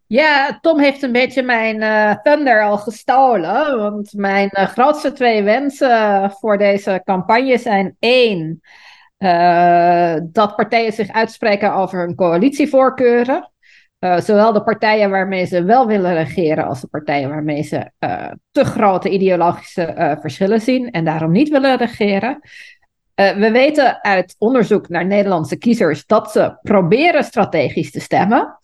Ja, Tom heeft een beetje mijn thunder al gestolen. Want mijn grootste twee wensen voor deze campagne zijn één. Dat partijen zich uitspreken over hun coalitievoorkeuren. Zowel de partijen waarmee ze wel willen regeren als de partijen waarmee ze te grote ideologische verschillen zien en daarom niet willen regeren. we weten uit onderzoek naar Nederlandse kiezers dat ze proberen strategisch te stemmen.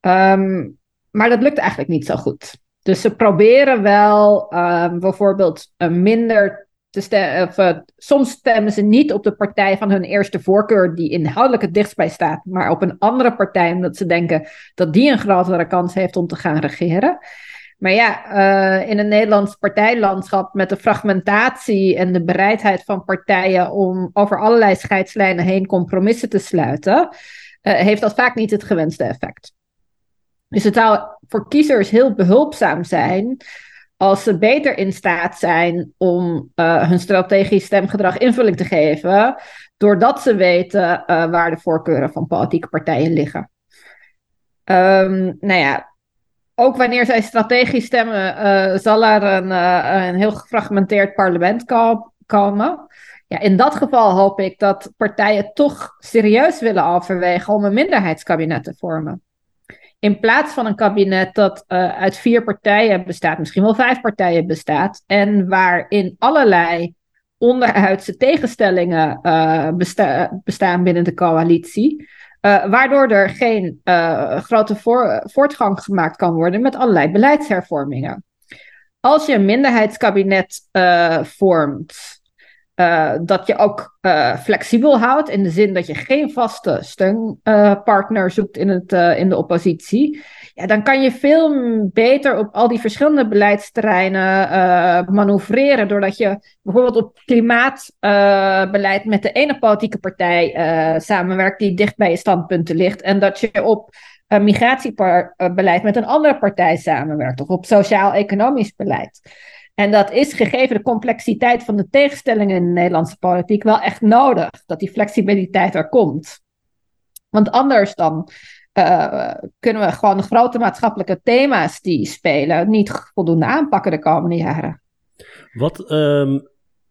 Um, maar dat lukt eigenlijk niet zo goed. Dus ze proberen wel um, bijvoorbeeld minder uh, soms stemmen ze niet op de partij van hun eerste voorkeur, die inhoudelijk het dichtst bij staat, maar op een andere partij, omdat ze denken dat die een grotere kans heeft om te gaan regeren. Maar ja, uh, in een Nederlands partijlandschap met de fragmentatie en de bereidheid van partijen om over allerlei scheidslijnen heen compromissen te sluiten, uh, heeft dat vaak niet het gewenste effect. Dus het zou voor kiezers heel behulpzaam zijn als ze beter in staat zijn om uh, hun strategisch stemgedrag invulling te geven, doordat ze weten uh, waar de voorkeuren van politieke partijen liggen. Um, nou ja, ook wanneer zij strategisch stemmen, uh, zal er een, een heel gefragmenteerd parlement ko komen. Ja, in dat geval hoop ik dat partijen toch serieus willen overwegen om een minderheidskabinet te vormen. In plaats van een kabinet dat uh, uit vier partijen bestaat, misschien wel vijf partijen bestaat, en waarin allerlei onderhuidse tegenstellingen besta bestaan binnen de coalitie, uh, waardoor er geen grote voor voortgang gemaakt kan worden met allerlei beleidshervormingen. Als je een minderheidskabinet vormt, uh, dat je ook uh, flexibel houdt, in de zin dat je geen vaste steunpartner uh, zoekt in, het, in de oppositie. Ja, dan kan je veel beter op al die verschillende beleidsterreinen manoeuvreren. Doordat je bijvoorbeeld op klimaatbeleid met de ene politieke partij samenwerkt die dicht bij je standpunten ligt. En dat je op migratiebeleid met een andere partij samenwerkt. Of op sociaal-economisch beleid. En dat is gegeven de complexiteit van de tegenstellingen in de Nederlandse politiek wel echt nodig, dat die flexibiliteit er komt. Want anders dan uh, kunnen we gewoon de grote maatschappelijke thema's die spelen niet voldoende aanpakken de komende jaren. Wat um,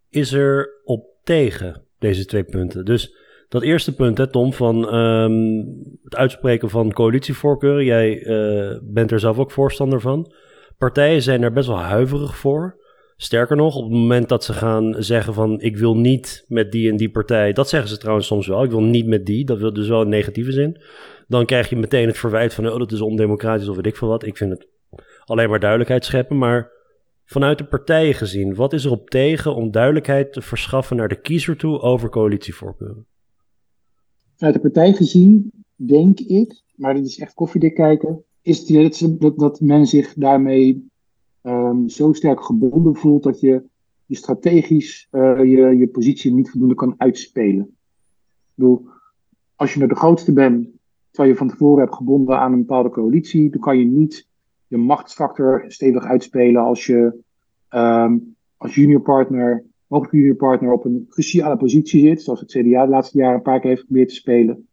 is er op tegen deze twee punten? Dus dat eerste punt, hè, Tom, van um, het uitspreken van coalitievoorkeuren. Jij uh, bent er zelf ook voorstander van partijen zijn er best wel huiverig voor. Sterker nog, op het moment dat ze gaan zeggen van ik wil niet met die en die partij, dat zeggen ze trouwens soms wel, ik wil niet met die, dat wil dus wel in negatieve zin. Dan krijg je meteen het verwijt van oh dat is ondemocratisch of weet ik veel wat. Ik vind het alleen maar duidelijkheid scheppen, maar vanuit de partijen gezien, wat is er op tegen om duidelijkheid te verschaffen naar de kiezer toe over coalitievoorkeuren? Vanuit de partij gezien denk ik, maar dit is echt koffiedik kijken, is dat, dat men zich daarmee um, zo sterk gebonden voelt dat je, strategisch uh, je, je positie niet voldoende kan uitspelen. Ik bedoel, als je naar de grootste bent, terwijl je van tevoren hebt gebonden aan een bepaalde coalitie, dan kan je niet je machtsfactor stevig uitspelen als je um, als juniorpartner, mogelijk juniorpartner op een cruciale positie zit, zoals het CDA de laatste jaren een paar keer heeft geprobeerd te spelen.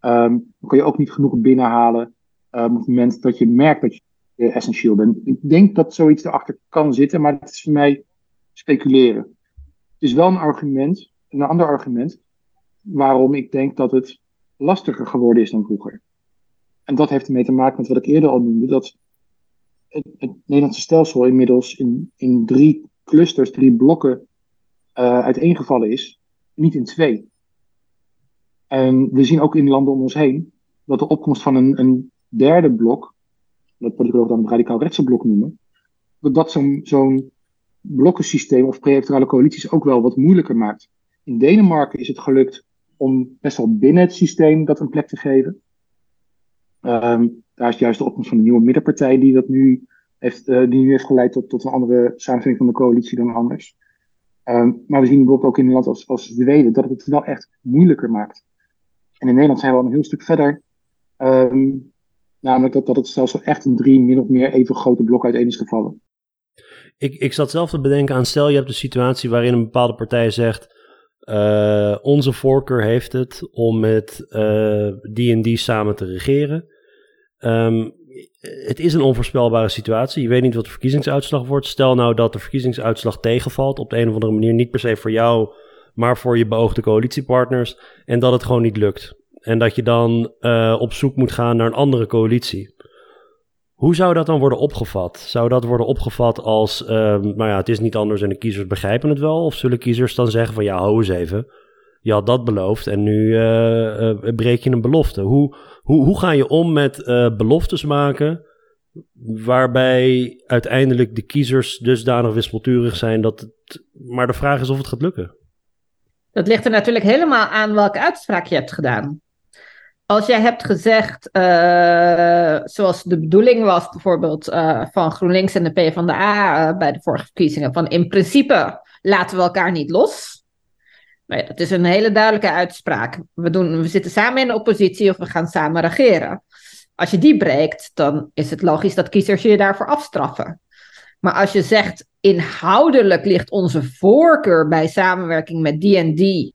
Um, dan kan je ook niet genoeg binnenhalen uh, op het moment dat je merkt dat je essentieel bent. Ik denk dat zoiets erachter kan zitten, maar het is voor mij speculeren. Het is wel een argument, een ander argument, waarom ik denk dat het lastiger geworden is dan vroeger. En dat heeft ermee te maken met wat ik eerder al noemde, dat het, het Nederlandse stelsel inmiddels in, in drie clusters, drie blokken uh, uiteengevallen is, niet in twee. En we zien ook in landen om ons heen dat de opkomst van een, een derde blok, dat politicologen dan het radicaal rechtse blok noemen, dat zo'n zo'n blokkensysteem of pre-electorale coalities ook wel wat moeilijker maakt. In Denemarken is het gelukt om best wel binnen het systeem dat een plek te geven. Um, daar is juist de opkomst van de nieuwe middenpartij die dat nu heeft, uh, die nu heeft geleid tot, tot een andere samenstelling van de coalitie dan anders. Um, maar we zien bijvoorbeeld ook in een land als, als Zweden dat het het wel echt moeilijker maakt. En in Nederland zijn we al een heel stuk verder. Um, Namelijk dat, dat het stelsel echt een drie min of meer even grote blok uiteen is gevallen. Ik, ik zat zelf te bedenken aan, stel je hebt een situatie waarin een bepaalde partij zegt, uh, onze voorkeur heeft het om met uh, die en die samen te regeren. Um, het is een onvoorspelbare situatie. Je weet niet wat de verkiezingsuitslag wordt. Stel nou dat de verkiezingsuitslag tegenvalt op de een of andere manier, niet per se voor jou, maar voor je beoogde coalitiepartners, en dat het gewoon niet lukt. En dat je dan uh, op zoek moet gaan naar een andere coalitie. Hoe zou dat dan worden opgevat? Zou dat worden opgevat als, uh, nou ja, het is niet anders en de kiezers begrijpen het wel? Of zullen kiezers dan zeggen van, ja, hou eens even, je had dat beloofd en nu uh, breek je een belofte. Hoe, hoe, hoe ga je om met beloftes maken waarbij uiteindelijk de kiezers dusdanig wispelturig zijn dat het... Maar de vraag is of het gaat lukken. Dat ligt er natuurlijk helemaal aan welke uitspraak je hebt gedaan als jij hebt gezegd, uh, zoals de bedoeling was bijvoorbeeld uh, van GroenLinks en de PvdA uh, bij de vorige verkiezingen, van in principe laten we elkaar niet los. Nou ja, dat is een hele duidelijke uitspraak. We, doen, we zitten samen in de oppositie of we gaan samen regeren. Als je die breekt, dan is het logisch dat kiezers je daarvoor afstraffen. Maar als je zegt, inhoudelijk ligt onze voorkeur bij samenwerking met die en die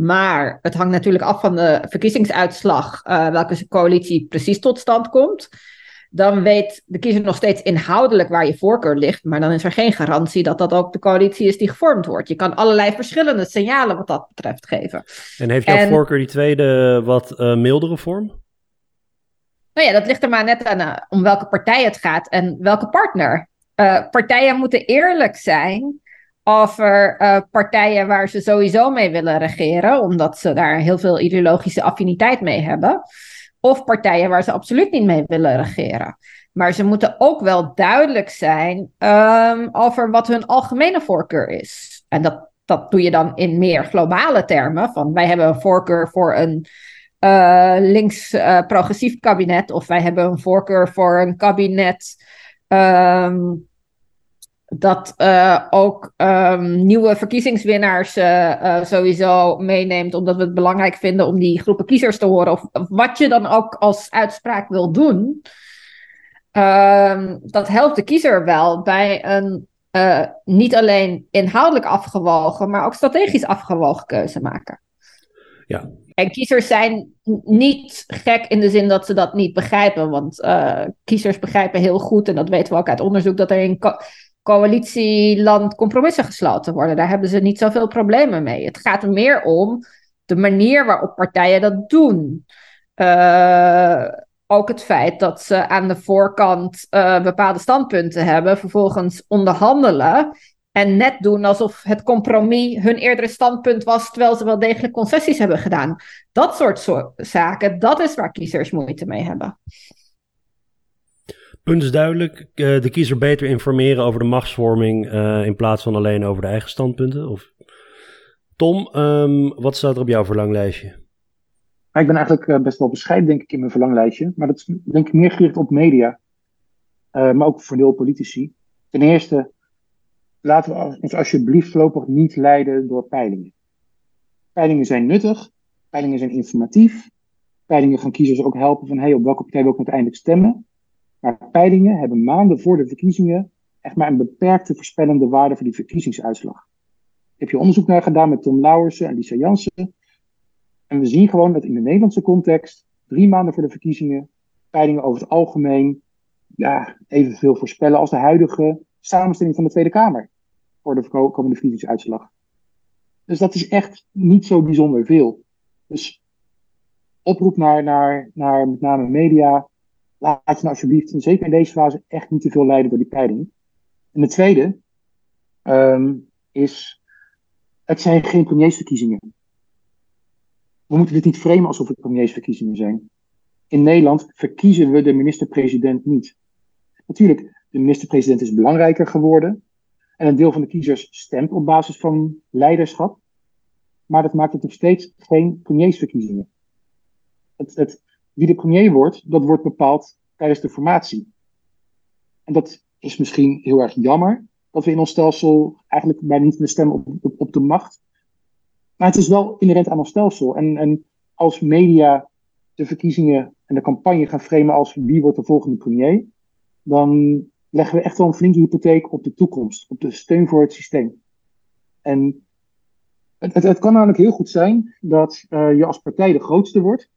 maar het hangt natuurlijk af van de verkiezingsuitslag, uh, welke coalitie precies tot stand komt. Dan weet de kiezer nog steeds inhoudelijk waar je voorkeur ligt, maar dan is er geen garantie dat dat ook de coalitie is die gevormd wordt. Je kan allerlei verschillende signalen wat dat betreft geven. En heeft jouw voorkeur die tweede wat uh, mildere vorm? Nou ja, dat ligt er maar net aan uh, om welke partij het gaat en welke partner. partijen moeten eerlijk zijn over uh, partijen waar ze sowieso mee willen regeren, omdat ze daar heel veel ideologische affiniteit mee hebben. Of partijen waar ze absoluut niet mee willen regeren. Maar ze moeten ook wel duidelijk zijn um, over wat hun algemene voorkeur is. En dat, dat doe je dan in meer globale termen. Van wij hebben een voorkeur voor een uh, links-progressief uh, kabinet. Of wij hebben een voorkeur voor een kabinet. Um, dat uh, ook um, nieuwe verkiezingswinnaars uh, uh, sowieso meeneemt, omdat we het belangrijk vinden om die groepen kiezers te horen. Of, of wat je dan ook als uitspraak wil doen. Um, dat helpt de kiezer wel bij een niet alleen inhoudelijk afgewogen, maar ook strategisch afgewogen keuze maken. Ja. En kiezers zijn niet gek in de zin dat ze dat niet begrijpen. Want kiezers begrijpen heel goed, en dat weten we ook uit onderzoek, dat er in coalitieland compromissen gesloten worden. Daar hebben ze niet zoveel problemen mee. Het gaat er meer om de manier waarop partijen dat doen. Uh, ook het feit dat ze aan de voorkant uh, bepaalde standpunten hebben, vervolgens onderhandelen en net doen alsof het compromis hun eerdere standpunt was, terwijl ze wel degelijk concessies hebben gedaan. Dat soort zaken, dat is waar kiezers moeite mee hebben. Punt is duidelijk. Uh, de kiezer beter informeren over de machtsvorming uh, in plaats van alleen over de eigen standpunten. Of... Tom, um, wat staat er op jouw verlanglijstje? Ik ben eigenlijk uh, best wel bescheiden, denk ik, in mijn verlanglijstje. Maar dat is denk ik meer gericht op media. maar ook voor deel politici. Ten eerste, laten we ons alsjeblieft voorlopig niet leiden door peilingen. Peilingen zijn nuttig. Peilingen zijn informatief. Peilingen gaan kiezers ook helpen van, hey, op welke partij wil ik uiteindelijk stemmen? Maar peilingen hebben maanden voor de verkiezingen echt maar een beperkte voorspellende waarde voor die verkiezingsuitslag. heb je onderzoek naar gedaan met Tom Lauwersen en Lisa Jansen. En we zien gewoon dat in de Nederlandse context, drie maanden voor de verkiezingen, peilingen over het algemeen ja, evenveel voorspellen als de huidige samenstelling van de Tweede Kamer voor de komende verkiezingsuitslag. Dus dat is echt niet zo bijzonder veel. Dus oproep naar, naar, naar met name media, laat je nou alsjeblieft, zeker in deze fase, echt niet te veel leiden door die peiling. En de tweede um, is, het zijn geen premiersverkiezingen. We moeten dit niet framen alsof het premiersverkiezingen zijn. In Nederland verkiezen we de minister-president niet. Natuurlijk, de minister-president is belangrijker geworden. En een deel van de kiezers stemt op basis van leiderschap. Maar dat maakt het nog steeds geen premiersverkiezingen. Het, het, wie de premier wordt, dat wordt bepaald tijdens de formatie. En dat is misschien heel erg jammer, dat we in ons stelsel eigenlijk bijna niet meer stemmen op, op, de macht. Maar het is wel inherent aan ons stelsel. En, en als media de verkiezingen en de campagne gaan framen als wie wordt de volgende premier, dan leggen we echt wel een flinke hypotheek op de toekomst, op de steun voor het systeem. En het, het, kan namelijk heel goed zijn dat uh, je als partij de grootste wordt,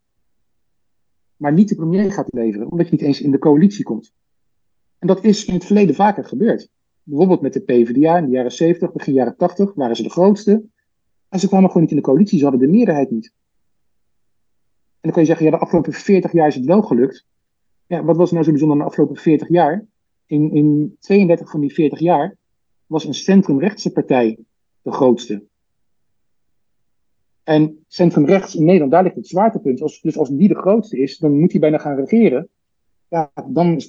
maar niet de premier gaat leveren, omdat je niet eens in de coalitie komt. En dat is in het verleden vaker gebeurd. Bijvoorbeeld met de PvdA in de jaren 70, begin jaren 80 waren ze de grootste. En ze kwamen gewoon niet in de coalitie, ze hadden de meerderheid niet. En dan kan je zeggen, ja, de afgelopen 40 jaar is het wel gelukt. Ja, wat was nou zo bijzonder de afgelopen 40 jaar? In, in 32 van die 40 jaar was een centrumrechtse partij de grootste. En centrumrechts in Nederland, daar ligt het zwaartepunt. Als, dus als die de grootste is, dan moet hij bijna gaan regeren. Ja, dan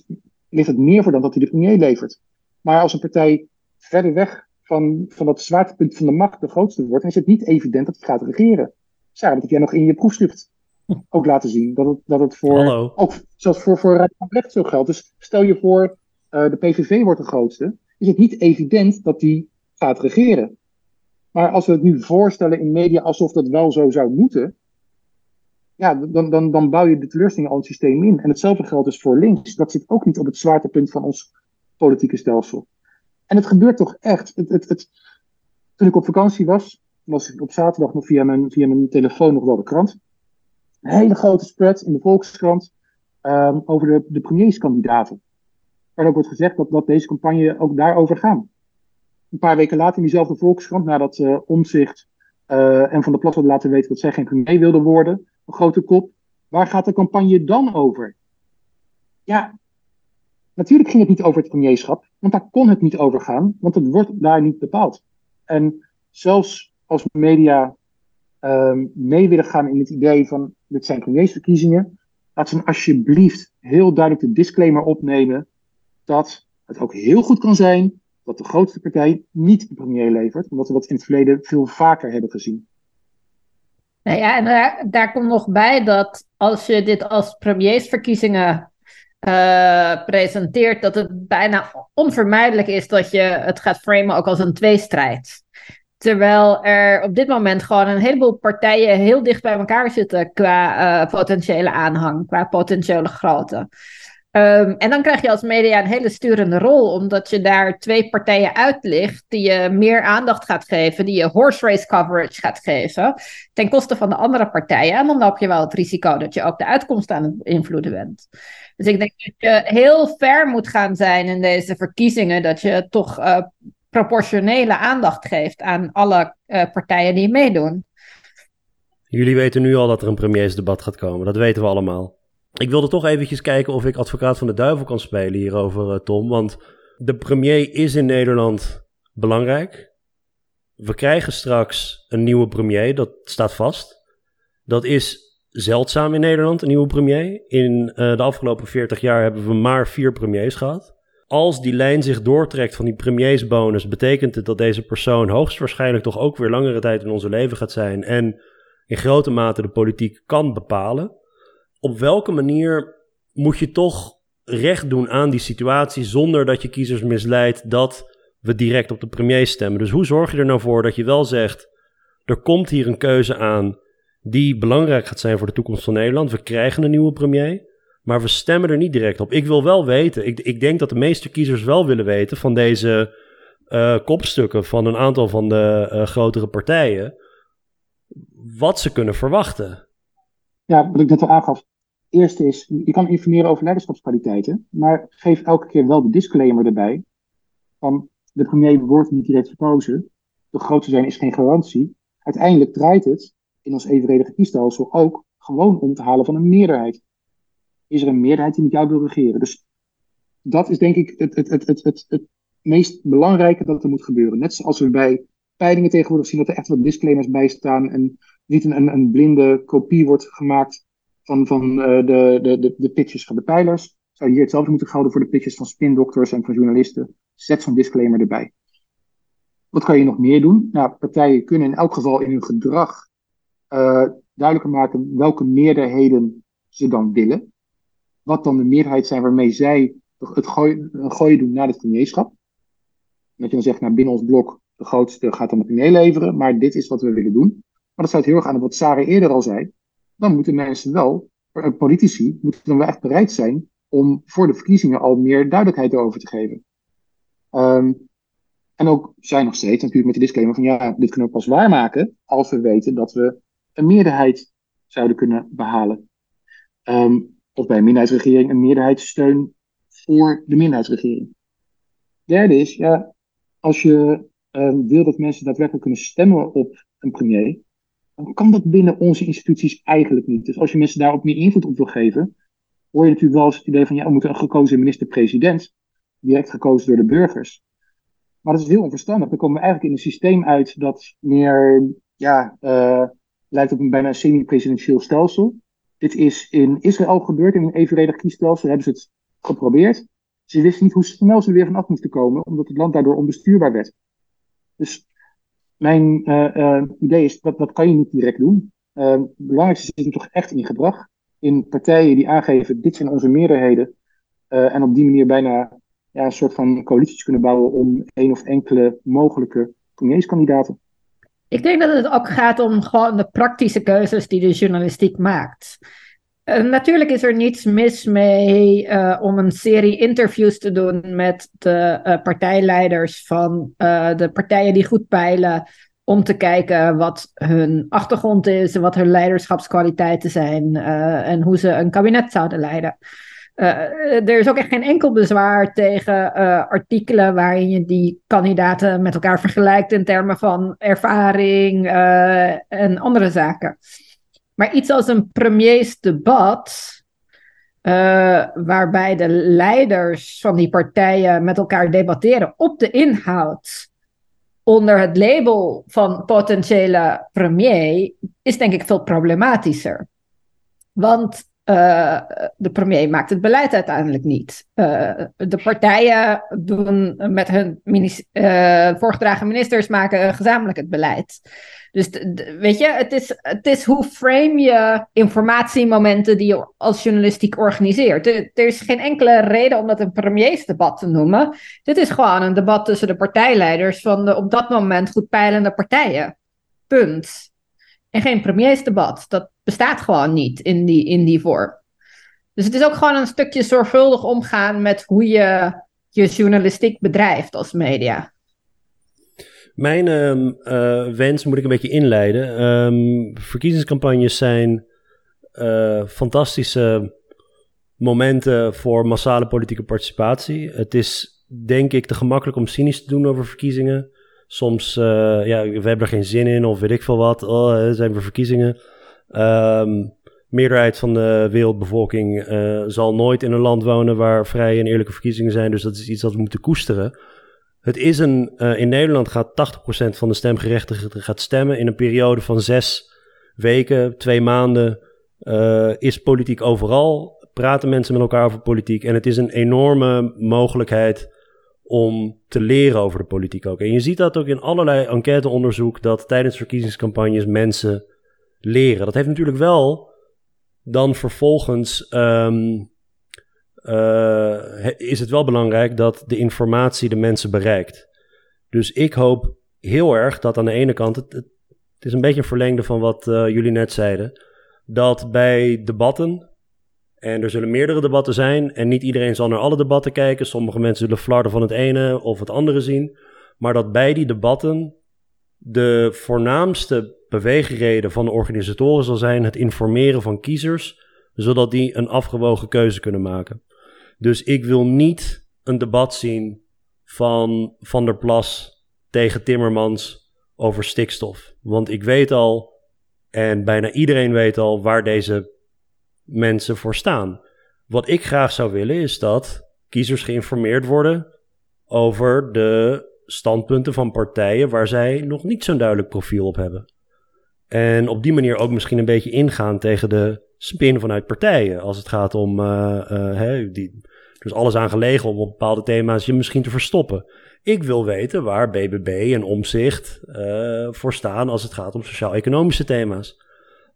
ligt het meer voor dan dat hij de premier levert. Maar als een partij verder weg van, van dat zwaartepunt van de macht de grootste wordt, dan is het niet evident dat hij gaat regeren. Sarah, dat heb jij nog in je proefschrift ook laten zien. Dat het, dat het voor, Hallo. ook zelfs voor, voor recht zo geldt. Dus stel je voor, uh, de PVV wordt de grootste, is het niet evident dat die gaat regeren. Maar als we het nu voorstellen in media alsof dat wel zo zou moeten, ja, dan, dan, dan bouw je de teleurstelling al het systeem in. En hetzelfde geldt dus voor links. Dat zit ook niet op het zwaartepunt van ons politieke stelsel. En het gebeurt toch echt. Het, het, het, toen ik op vakantie was, was ik op zaterdag nog via mijn, via mijn telefoon nog wel de krant. Een hele grote spread in de Volkskrant um, over de, de premierskandidaten. Waar ook wordt gezegd dat, dat deze campagne ook daarover gaat. Een paar weken later in diezelfde Volkskrant, nadat uh, Omzicht uh, en Van der Plas hadden laten weten dat zij geen premier wilden worden, een grote kop. Waar gaat de campagne dan over? Ja, natuurlijk ging het niet over het premierschap, want daar kon het niet over gaan, want het wordt daar niet bepaald. En zelfs als media um, mee willen gaan in het idee van dit zijn premiersverkiezingen, laat ze alsjeblieft heel duidelijk de disclaimer opnemen dat het ook heel goed kan zijn dat de grootste partij niet de premier levert, omdat we dat in het verleden veel vaker hebben gezien. Nou ja, en daar, komt nog bij dat als je dit als premiersverkiezingen uh, presenteert, dat het bijna onvermijdelijk is dat je het gaat framen ook als een tweestrijd. Terwijl er op dit moment gewoon een heleboel partijen heel dicht bij elkaar zitten qua uh, potentiële aanhang, qua potentiële grootte. Um, en dan krijg je als media een hele sturende rol, omdat je daar twee partijen uitlicht die je meer aandacht gaat geven, die je horse race coverage gaat geven, ten koste van de andere partijen. En dan loop je wel het risico dat je ook de uitkomst aan het beïnvloeden bent. Dus ik denk dat je heel ver moet gaan zijn in deze verkiezingen, dat je toch uh, proportionele aandacht geeft aan alle uh, partijen die meedoen. Jullie weten nu al dat er een premiersdebat gaat komen, dat weten we allemaal. Ik wilde toch eventjes kijken of ik advocaat van de duivel kan spelen hierover, uh, Tom. Want de premier is in Nederland belangrijk. We krijgen straks een nieuwe premier, dat staat vast. Dat is zeldzaam in Nederland, een nieuwe premier. In uh, de afgelopen 40 jaar hebben we maar vier premiers gehad. Als die lijn zich doortrekt van die premiersbonus, betekent het dat deze persoon hoogstwaarschijnlijk toch ook weer langere tijd in onze leven gaat zijn en in grote mate de politiek kan bepalen op welke manier moet je toch recht doen aan die situatie zonder dat je kiezers misleidt dat we direct op de premier stemmen? Dus hoe zorg je er nou voor dat je wel zegt, er komt hier een keuze aan die belangrijk gaat zijn voor de toekomst van Nederland. We krijgen een nieuwe premier, maar we stemmen er niet direct op. Ik wil wel weten, ik, ik denk dat de meeste kiezers wel willen weten van deze uh, kopstukken van een aantal van de uh, grotere partijen, wat ze kunnen verwachten. Ja, wat ik net al aangaf, eerste is, je kan informeren over leiderschapskwaliteiten, maar geef elke keer wel de disclaimer erbij. Van de premier wordt niet direct verkozen. De grootste zijn is geen garantie. Uiteindelijk draait het in ons evenredige kiesstelsel ook gewoon om het halen van een meerderheid. Is er een meerderheid die met jou wil regeren? Dus dat is denk ik het, het, het, het, het, het meest belangrijke dat er moet gebeuren. Net zoals we bij peilingen tegenwoordig zien dat er echt wat disclaimers bij staan en niet een, een, een blinde kopie wordt gemaakt van, van uh, de, de, de, de pitches van de pijlers. Zou je hier hetzelfde moeten houden voor de pitches van spindokters en van journalisten. Zet zo'n disclaimer erbij. Wat kan je nog meer doen? Nou, partijen kunnen in elk geval in hun gedrag uh, duidelijker maken welke meerderheden ze dan willen. Wat dan de meerderheid zijn waarmee zij het gooien, doen naar het premierschap. Dat je dan zegt, nou binnen ons blok, de grootste gaat dan de premier leveren, maar dit is wat we willen doen. Maar dat sluit heel erg aan wat Sarah eerder al zei dan moeten mensen wel, politici, moeten dan wel echt bereid zijn om voor de verkiezingen al meer duidelijkheid erover te geven. Um, en ook zijn nog steeds natuurlijk met de disclaimer van ja, dit kunnen we pas waarmaken als we weten dat we een meerderheid zouden kunnen behalen. Um, of bij een minderheidsregering een meerderheidssteun voor de minderheidsregering. Derde is, ja, als je uh, wil dat mensen daadwerkelijk kunnen stemmen op een premier, dan kan dat binnen onze instituties eigenlijk niet. Dus als je mensen daarop meer invloed op wil geven, hoor je natuurlijk wel eens het idee van, ja, we moeten een gekozen minister-president, direct gekozen door de burgers. Maar dat is heel onverstandig. Dan komen we eigenlijk in een systeem uit dat meer, ja, uh, lijkt op een bijna semi-presidentieel stelsel. Dit is in Israël gebeurd, in een evenredig kiesstelsel hebben ze het geprobeerd. Ze wisten niet hoe snel ze er weer vanaf moesten komen, omdat het land daardoor onbestuurbaar werd. Dus mijn uh, uh, idee is, dat, dat kan je niet direct doen. Uh, het belangrijkste zit hem toch echt in gedrag. In partijen die aangeven, dit zijn onze meerderheden. en op die manier bijna ja, een soort van coalities kunnen bouwen om één of enkele mogelijke premierskandidaten. Ik denk dat het ook gaat om gewoon de praktische keuzes die de journalistiek maakt. Uh, natuurlijk is er niets mis mee uh, om een serie interviews te doen met de uh, partijleiders van de partijen die goed peilen. Om te kijken wat hun achtergrond is, wat hun leiderschapskwaliteiten zijn en hoe ze een kabinet zouden leiden. er is ook echt geen enkel bezwaar tegen artikelen waarin je die kandidaten met elkaar vergelijkt in termen van ervaring en andere zaken. Maar iets als een premiersdebat, uh, waarbij de leiders van die partijen met elkaar debatteren op de inhoud, onder het label van potentiële premier, is denk ik veel problematischer. Want uh, de premier maakt het beleid uiteindelijk niet. Uh, de partijen doen met hun uh, voorgedragen ministers maken gezamenlijk het beleid. Dus weet je, het is, het is hoe frame je informatiemomenten die je als journalistiek organiseert. Er, er is geen enkele reden om dat een premiersdebat te noemen. Dit is gewoon een debat tussen de partijleiders van de op dat moment goed peilende partijen. Punt. En geen premiersdebat. Dat bestaat gewoon niet in die, in die vorm. Dus het is ook gewoon een stukje zorgvuldig omgaan met hoe je je journalistiek bedrijft als media. Mijn uh, wens moet ik een beetje inleiden. Um, verkiezingscampagnes zijn uh, fantastische momenten voor massale politieke participatie. Het is denk ik te gemakkelijk om cynisch te doen over verkiezingen. Soms, uh, ja, we hebben er geen zin in of weet ik veel wat. Oh, zijn we verkiezingen. Um, meerderheid van de wereldbevolking zal nooit in een land wonen waar vrije en eerlijke verkiezingen zijn. Dus dat is iets dat we moeten koesteren. Het is een, uh, in Nederland gaat 80% van de stemgerechtigden gaat stemmen. In een periode van zes weken, twee maanden, is politiek overal. Praten mensen met elkaar over politiek. En het is een enorme mogelijkheid om te leren over de politiek ook. En je ziet dat ook in allerlei enquêteonderzoek, dat tijdens verkiezingscampagnes mensen leren. Dat heeft natuurlijk wel dan vervolgens um, uh, is het wel belangrijk dat de informatie de mensen bereikt. Dus ik hoop heel erg dat aan de ene kant, het, het is een beetje een verlengde van wat uh, jullie net zeiden, dat bij debatten, en er zullen meerdere debatten zijn, en niet iedereen zal naar alle debatten kijken, sommige mensen zullen flarden van het ene of het andere zien, maar dat bij die debatten de voornaamste beweegreden van de organisatoren zal zijn het informeren van kiezers, zodat die een afgewogen keuze kunnen maken. Dus ik wil niet een debat zien van Van der Plas tegen Timmermans over stikstof. Want ik weet al, en bijna iedereen weet al, waar deze mensen voor staan. Wat ik graag zou willen is dat kiezers geïnformeerd worden over de standpunten van partijen waar zij nog niet zo'n duidelijk profiel op hebben. En op die manier ook misschien een beetje ingaan tegen de spin vanuit partijen. Als het gaat om uh, die, dus alles aan gelegen om op bepaalde thema's je misschien te verstoppen. Ik wil weten waar BBB en Omzicht uh, voor staan als het gaat om sociaal-economische thema's.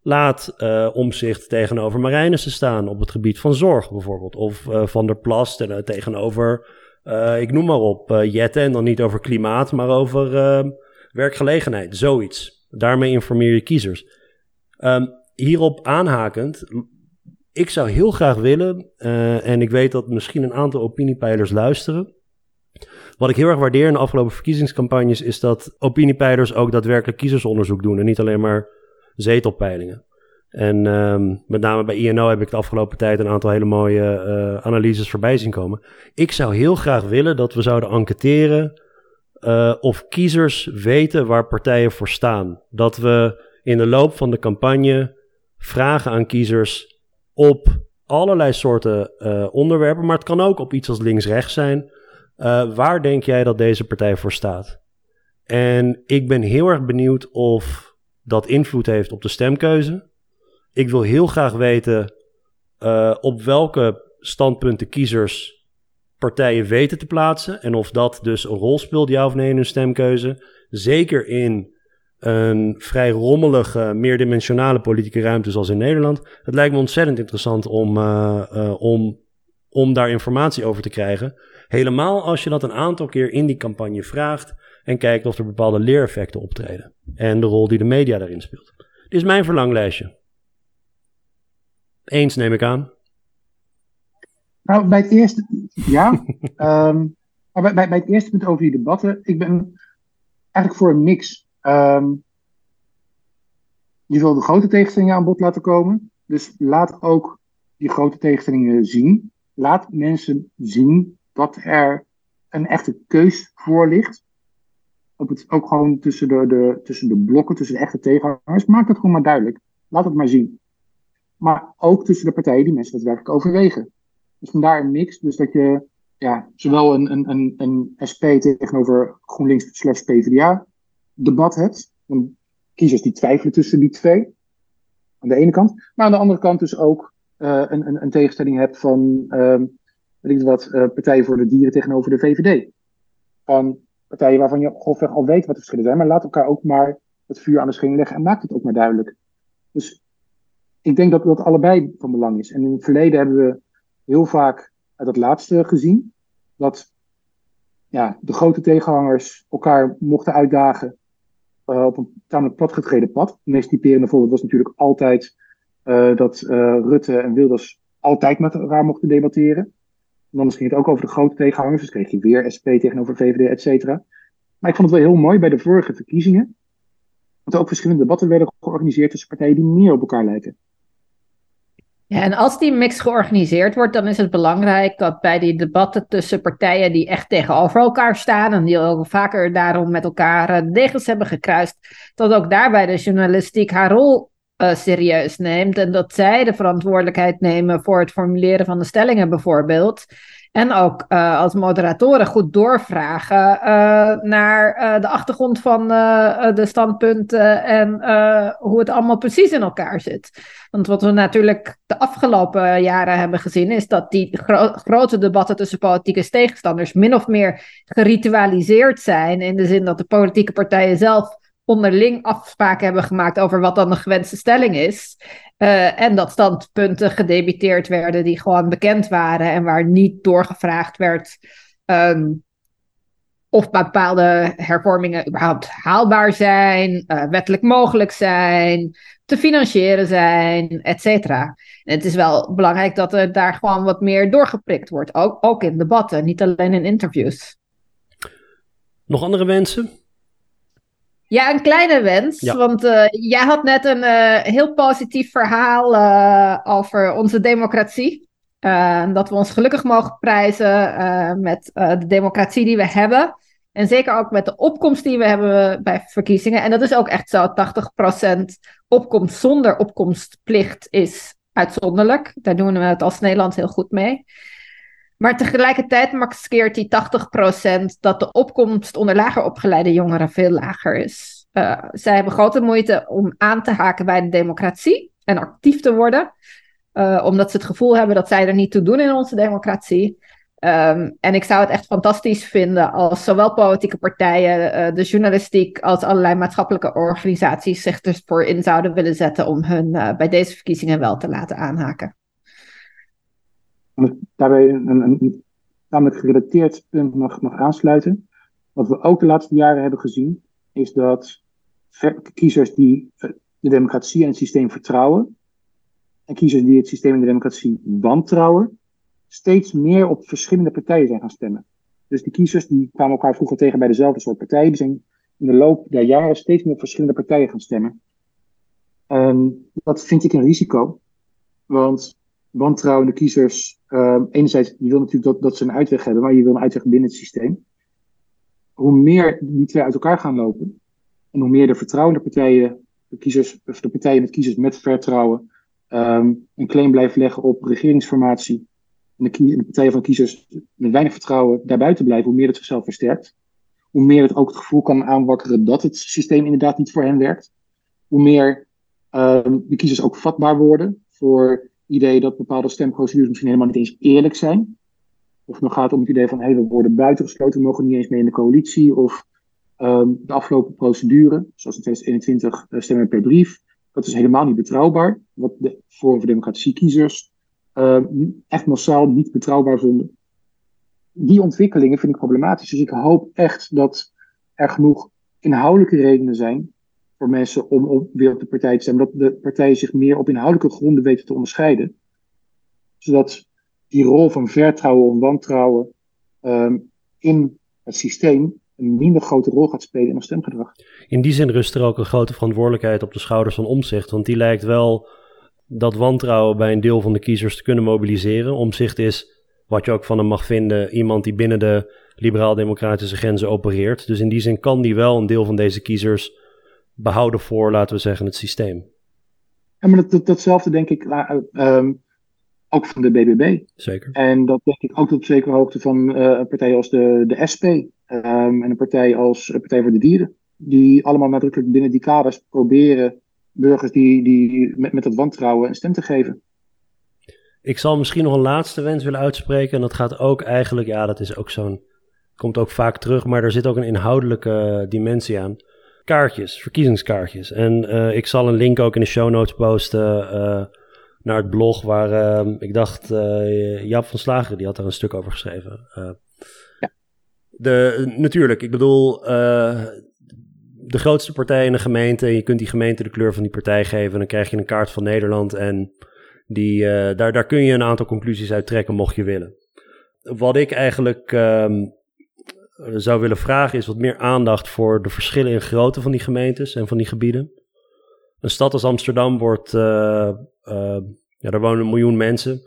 Laat uh, Omzicht tegenover Marijnissen staan op het gebied van zorg bijvoorbeeld. Of uh, Van der Plas ten, tegenover, ik noem maar op, Jetten. En dan niet over klimaat, maar over werkgelegenheid. Zoiets. Daarmee informeer je kiezers. Um, hierop aanhakend ik zou heel graag willen, en ik weet dat misschien een aantal opiniepeilers luisteren. Wat ik heel erg waardeer in de afgelopen verkiezingscampagnes is dat opiniepeilers ook daadwerkelijk kiezersonderzoek doen en niet alleen maar zetelpeilingen. En ehm, met name bij INO heb ik de afgelopen tijd een aantal hele mooie uh, analyses voorbij zien komen. Ik zou heel graag willen dat we zouden enquêteren uh, of kiezers weten waar partijen voor staan. Dat we in de loop van de campagne vragen aan kiezers op allerlei soorten uh, onderwerpen, maar het kan ook op iets als links-rechts zijn. Waar denk jij dat deze partij voor staat? En ik ben heel erg benieuwd of dat invloed heeft op de stemkeuze. Ik wil heel graag weten uh, op welke standpunten kiezers partijen weten te plaatsen. En of dat dus een rol speelt, ja of nee, in hun stemkeuze. Zeker in een vrij rommelige, meerdimensionale politieke ruimte zoals in Nederland. Het lijkt me ontzettend interessant om, uh, uh, om, om daar informatie over te krijgen. Helemaal als je dat een aantal keer in die campagne vraagt en kijkt of er bepaalde leereffecten optreden. En de rol die de media daarin speelt. Dit is mijn verlanglijstje. Eens neem ik aan. Nou, bij het eerste, ja. um, maar bij, bij, het eerste punt over die debatten, ik ben eigenlijk voor een mix. Um, je wil de grote tegenstellingen aan bod laten komen. Dus laat ook die grote tegenstellingen zien. Laat mensen zien dat er een echte keus voor ligt. Ook, het, ook gewoon tussen de, de, tussen de blokken, tussen de echte tegenhangers. Maak dat gewoon maar duidelijk. Laat het maar zien. Maar ook tussen de partijen die mensen daadwerkelijk overwegen. Dus vandaar een mix. Dus dat je ja, zowel een, een, een, een SP tegenover GroenLinks slash PvdA debat hebt. Dan kiezers die twijfelen tussen die twee. Aan de ene kant. Maar aan de andere kant dus ook uh, een, een, een, tegenstelling hebt van uh, weet ik wat, uh, Partijen voor de Dieren tegenover de VVD. Van partijen waarvan je grofweg al weet wat de verschillen zijn. Maar laat elkaar ook maar het vuur aan de scheen leggen en maak het ook maar duidelijk. Dus ik denk dat dat allebei van belang is. En in het verleden hebben we heel vaak dat laatste gezien. Dat ja, de grote tegenhangers elkaar mochten uitdagen uh, op een tamelijk platgetreden pad. Het meest typerende voorbeeld was natuurlijk altijd uh, dat uh, Rutte en Wilders altijd met elkaar mochten debatteren. Dan ging het ook over de grote tegenhangers. Dus kreeg je weer SP tegenover VVD, et cetera. Maar ik vond het wel heel mooi bij de vorige verkiezingen. Dat er ook verschillende debatten werden georganiseerd tussen partijen die meer op elkaar lijken. Ja, en als die mix georganiseerd wordt, dan is het belangrijk dat bij die debatten tussen partijen die echt tegenover elkaar staan en die ook vaker daarom met elkaar degens hebben gekruist, dat ook daarbij de journalistiek haar rol uh, serieus neemt en dat zij de verantwoordelijkheid nemen voor het formuleren van de stellingen bijvoorbeeld. En ook uh, als moderatoren goed doorvragen uh, naar de achtergrond van de standpunten en hoe het allemaal precies in elkaar zit. Want wat we natuurlijk de afgelopen jaren hebben gezien, is dat die gro grote debatten tussen politieke tegenstanders min of meer geritualiseerd zijn. In de zin dat de politieke partijen zelf onderling afspraken hebben gemaakt over wat dan de gewenste stelling is. Uh, en dat standpunten gedebiteerd werden die gewoon bekend waren en waar niet doorgevraagd werd um, of bepaalde hervormingen überhaupt haalbaar zijn, uh, wettelijk mogelijk zijn, te financieren zijn, et cetera. Het is wel belangrijk dat er daar gewoon wat meer doorgeprikt wordt, ook, ook in debatten, niet alleen in interviews. Nog andere wensen? Ja, een kleine wens. Ja. Want uh, jij had net een uh, heel positief verhaal uh, over onze democratie. dat we ons gelukkig mogen prijzen met de democratie die we hebben. En zeker ook met de opkomst die we hebben bij verkiezingen. En dat is ook echt zo: 80% opkomst zonder opkomstplicht is uitzonderlijk. Daar doen we het als Nederland heel goed mee. Maar tegelijkertijd maskeert die 80% dat de opkomst onder lager opgeleide jongeren veel lager is. Uh, zij hebben grote moeite om aan te haken bij de democratie en actief te worden, uh, omdat ze het gevoel hebben dat zij er niet toe doen in onze democratie. Um, en ik zou het echt fantastisch vinden als zowel politieke partijen, uh, de journalistiek als allerlei maatschappelijke organisaties zich ervoor in zouden willen zetten om hun bij deze verkiezingen wel te laten aanhaken daarbij een, een, een namelijk gerelateerd punt mag, mag aansluiten. Wat we ook de laatste jaren hebben gezien, is dat kiezers die eh, de democratie en het systeem vertrouwen, en kiezers die het systeem en de democratie wantrouwen, steeds meer op verschillende partijen zijn gaan stemmen. Dus die kiezers die kwamen elkaar vroeger tegen bij dezelfde soort partijen, die zijn in de loop der jaren steeds meer op verschillende partijen gaan stemmen. En dat vind ik een risico. Want wantrouwende kiezers, uh, enerzijds, je wil natuurlijk dat, dat ze een uitweg hebben, maar je wil een uitweg binnen het systeem. Hoe meer die twee uit elkaar gaan lopen, en hoe meer de vertrouwende partijen, de, kiezers, of de partijen met kiezers met vertrouwen, um, een claim blijven leggen op regeringsformatie, en de, partijen van kiezers met weinig vertrouwen daarbuiten blijven, hoe meer het zichzelf versterkt. Hoe meer het ook het gevoel kan aanwakkeren dat het systeem inderdaad niet voor hen werkt. Hoe meer um, de kiezers ook vatbaar worden voor idee dat bepaalde stemprocedures misschien helemaal niet eens eerlijk zijn. Of het nog gaat om het idee van, hé, hey, we worden buitengesloten, we mogen niet eens mee in de coalitie. Of um, de afgelopen procedure, zoals in 2021 uh, stemmen per brief, dat is helemaal niet betrouwbaar. Wat de Forum voor Democratie kiezers uh, echt massaal niet betrouwbaar vonden. Die ontwikkelingen vind ik problematisch. Dus ik hoop echt dat er genoeg inhoudelijke redenen zijn voor mensen om op, weer op de partij te stemmen. Dat de partijen zich meer op inhoudelijke gronden weten te onderscheiden. Zodat die rol van vertrouwen en wantrouwen um, in het systeem een minder grote rol gaat spelen in ons stemgedrag. In die zin rust er ook een grote verantwoordelijkheid op de schouders van Omzicht. Want die lijkt wel dat wantrouwen bij een deel van de kiezers te kunnen mobiliseren. Omzicht is, wat je ook van hem mag vinden, iemand die binnen de liberaal-democratische grenzen opereert. Dus in die zin kan die wel een deel van deze kiezers behouden voor, laten we zeggen, het systeem. Ja, maar dat, datzelfde denk ik um, ook van de BBB. Zeker. En dat denk ik ook tot zekere hoogte van uh, een partij als de, de SP um, en een partij als de Partij voor de Dieren. Die allemaal nadrukkelijk binnen die kaders proberen burgers die, die met, met dat wantrouwen een stem te geven. Ik zal misschien nog een laatste wens willen uitspreken. En dat gaat ook eigenlijk, ja, dat is ook zo'n. Komt ook vaak terug, maar er zit ook een inhoudelijke dimensie aan kaartjes, verkiezingskaartjes. En uh, ik zal een link ook in de show notes posten uh, naar het blog waar uh, ik dacht Jaap van Slager die had daar een stuk over geschreven. ja. de, natuurlijk, ik bedoel de grootste partij in een gemeente. Je kunt die gemeente de kleur van die partij geven. En dan krijg je een kaart van Nederland. En die, daar, daar kun je een aantal conclusies uit trekken, mocht je willen. Wat ik eigenlijk um, zou willen vragen is wat meer aandacht voor de verschillen in grootte van die gemeentes en van die gebieden. Een stad als Amsterdam wordt, uh, ja, daar wonen een miljoen mensen.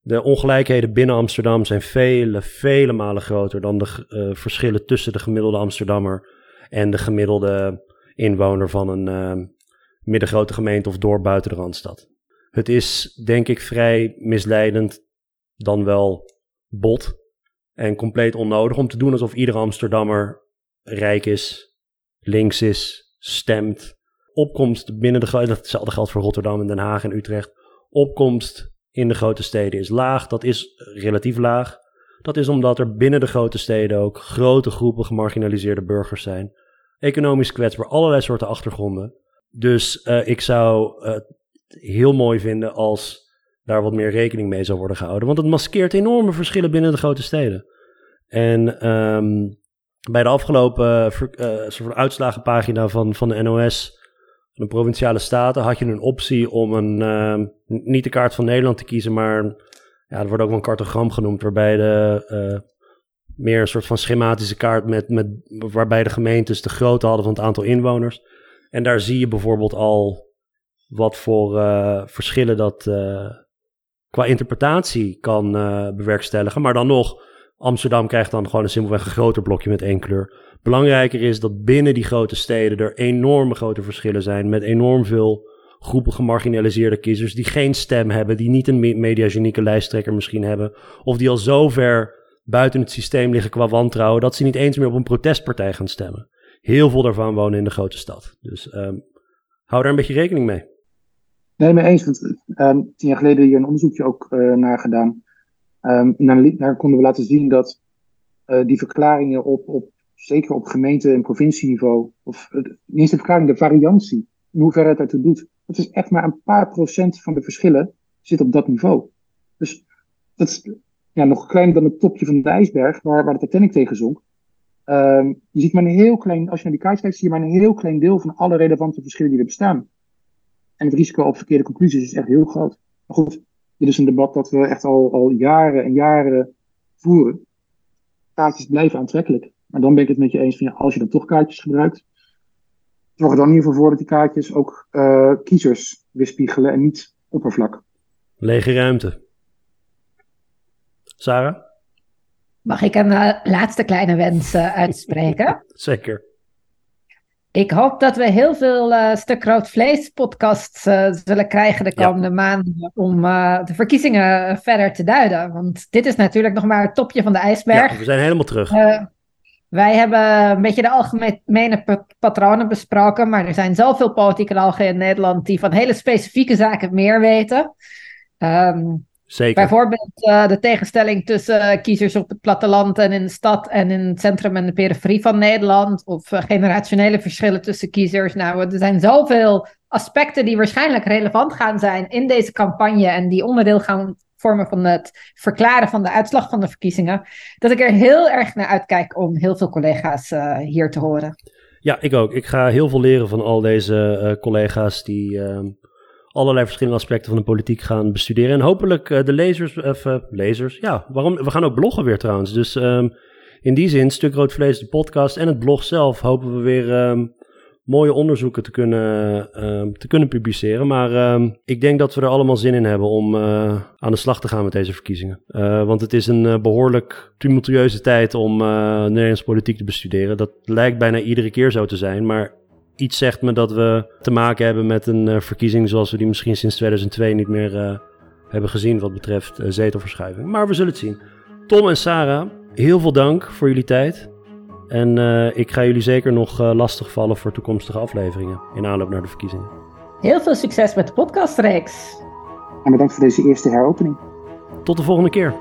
De ongelijkheden binnen Amsterdam zijn vele, vele malen groter dan de verschillen tussen de gemiddelde Amsterdammer en de gemiddelde inwoner van een middengrote gemeente of dorp buiten de Randstad. Het is denk ik vrij misleidend, dan wel bot, en compleet onnodig om te doen alsof iedere Amsterdammer rijk is, links is, stemt. Opkomst binnen de grote, hetzelfde geldt voor Rotterdam en Den Haag en Utrecht. Opkomst in de grote steden is laag, dat is relatief laag. Dat is omdat er binnen de grote steden ook grote groepen gemarginaliseerde burgers zijn. Economisch kwetsbaar, allerlei soorten achtergronden. Dus uh, ik zou het heel mooi vinden als daar wat meer rekening mee zou worden gehouden. Want het maskeert enorme verschillen binnen de grote steden. En um, bij de afgelopen uh, uitslagenpagina van, van de NOS, van de provinciale staten, had je een optie om een, uh, niet de kaart van Nederland te kiezen, maar ja, er wordt ook wel een cartogram genoemd, waarbij de uh, meer een soort van schematische kaart met, met waarbij de gemeentes de grootte hadden van het aantal inwoners. En daar zie je bijvoorbeeld al wat voor verschillen dat qua interpretatie kan uh, bewerkstelligen. Maar dan nog, Amsterdam krijgt dan gewoon een simpelweg een groter blokje met één kleur. Belangrijker is dat binnen die grote steden er enorme grote verschillen zijn. Met enorm veel groepen gemarginaliseerde kiezers die geen stem hebben. Die niet een mediagenieke lijsttrekker misschien hebben. Of die al zo ver buiten het systeem liggen qua wantrouwen dat ze niet eens meer op een protestpartij gaan stemmen. Heel veel daarvan wonen in de grote stad. Dus um, hou daar een beetje rekening mee. Nee, mee eens. Want um, tien jaar geleden hier een onderzoekje ook uh, naar gedaan. En daar, konden we laten zien dat uh, die verklaringen op, op, zeker op gemeente- en provincieniveau, of uh, niet de verklaring, de variantie, in hoeverre het ertoe doet, dat is echt maar een paar procent van de verschillen zit op dat niveau. Dus dat is ja, nog kleiner dan het topje van de ijsberg, waar, waar de Titanic tegen zonk. Um, je ziet maar een heel klein, als je naar die kaart kijkt, zie je maar een heel klein deel van alle relevante verschillen die er bestaan. En het risico op verkeerde conclusies is echt heel groot. Maar goed, dit is een debat dat we echt al, al jaren en jaren voeren. Kaartjes blijven aantrekkelijk. Maar dan ben ik het met je eens van ja, als je dan toch kaartjes gebruikt, zorg er dan in ieder geval voor dat die kaartjes ook uh, kiezers weerspiegelen en niet oppervlak. Lege ruimte. Sarah? Mag ik een uh, laatste kleine wens uh, uitspreken? Zeker. Ik hoop dat we heel veel uh, Stuk Rood Vlees podcasts zullen krijgen de komende ja. maanden om de verkiezingen verder te duiden. Want dit is natuurlijk nog maar het topje van de ijsberg. Ja, we zijn helemaal terug. wij hebben een beetje de algemene patronen besproken, maar er zijn zoveel politicologen in Nederland die van hele specifieke zaken meer weten. Um, Zeker. Bijvoorbeeld uh, de tegenstelling tussen uh, kiezers op het platteland en in de stad en in het centrum en de periferie van Nederland. Of uh, generationele verschillen tussen kiezers. Nou, er zijn zoveel aspecten die waarschijnlijk relevant gaan zijn in deze campagne en die onderdeel gaan vormen van het verklaren van de uitslag van de verkiezingen. Dat ik er heel erg naar uitkijk om heel veel collega's hier te horen. Ja, ik ook. Ik ga heel veel leren van al deze collega's die ehm, allerlei verschillende aspecten van de politiek gaan bestuderen. En hopelijk uh, de lezers, even lezers, ja, waarom? We gaan ook bloggen weer trouwens. Dus um, in die zin, Stuk Rood Vlees, de podcast en het blog zelf, hopen we weer um, mooie onderzoeken te kunnen, um, te kunnen publiceren. Maar ik denk dat we er allemaal zin in hebben om uh, aan de slag te gaan met deze verkiezingen. Want het is een behoorlijk tumultueuze tijd om Nederlandse politiek te bestuderen. Dat lijkt bijna iedere keer zo te zijn, maar iets zegt me dat we te maken hebben met een uh, verkiezing zoals we die misschien sinds 2002 niet meer uh, hebben gezien wat betreft uh, zetelverschuiving. Maar we zullen het zien. Tom en Sarah, heel veel dank voor jullie tijd. En ik ga jullie zeker nog lastig vallen voor toekomstige afleveringen in aanloop naar de verkiezingen. Heel veel succes met de podcastreeks. En bedankt voor deze eerste heropening. Tot de volgende keer.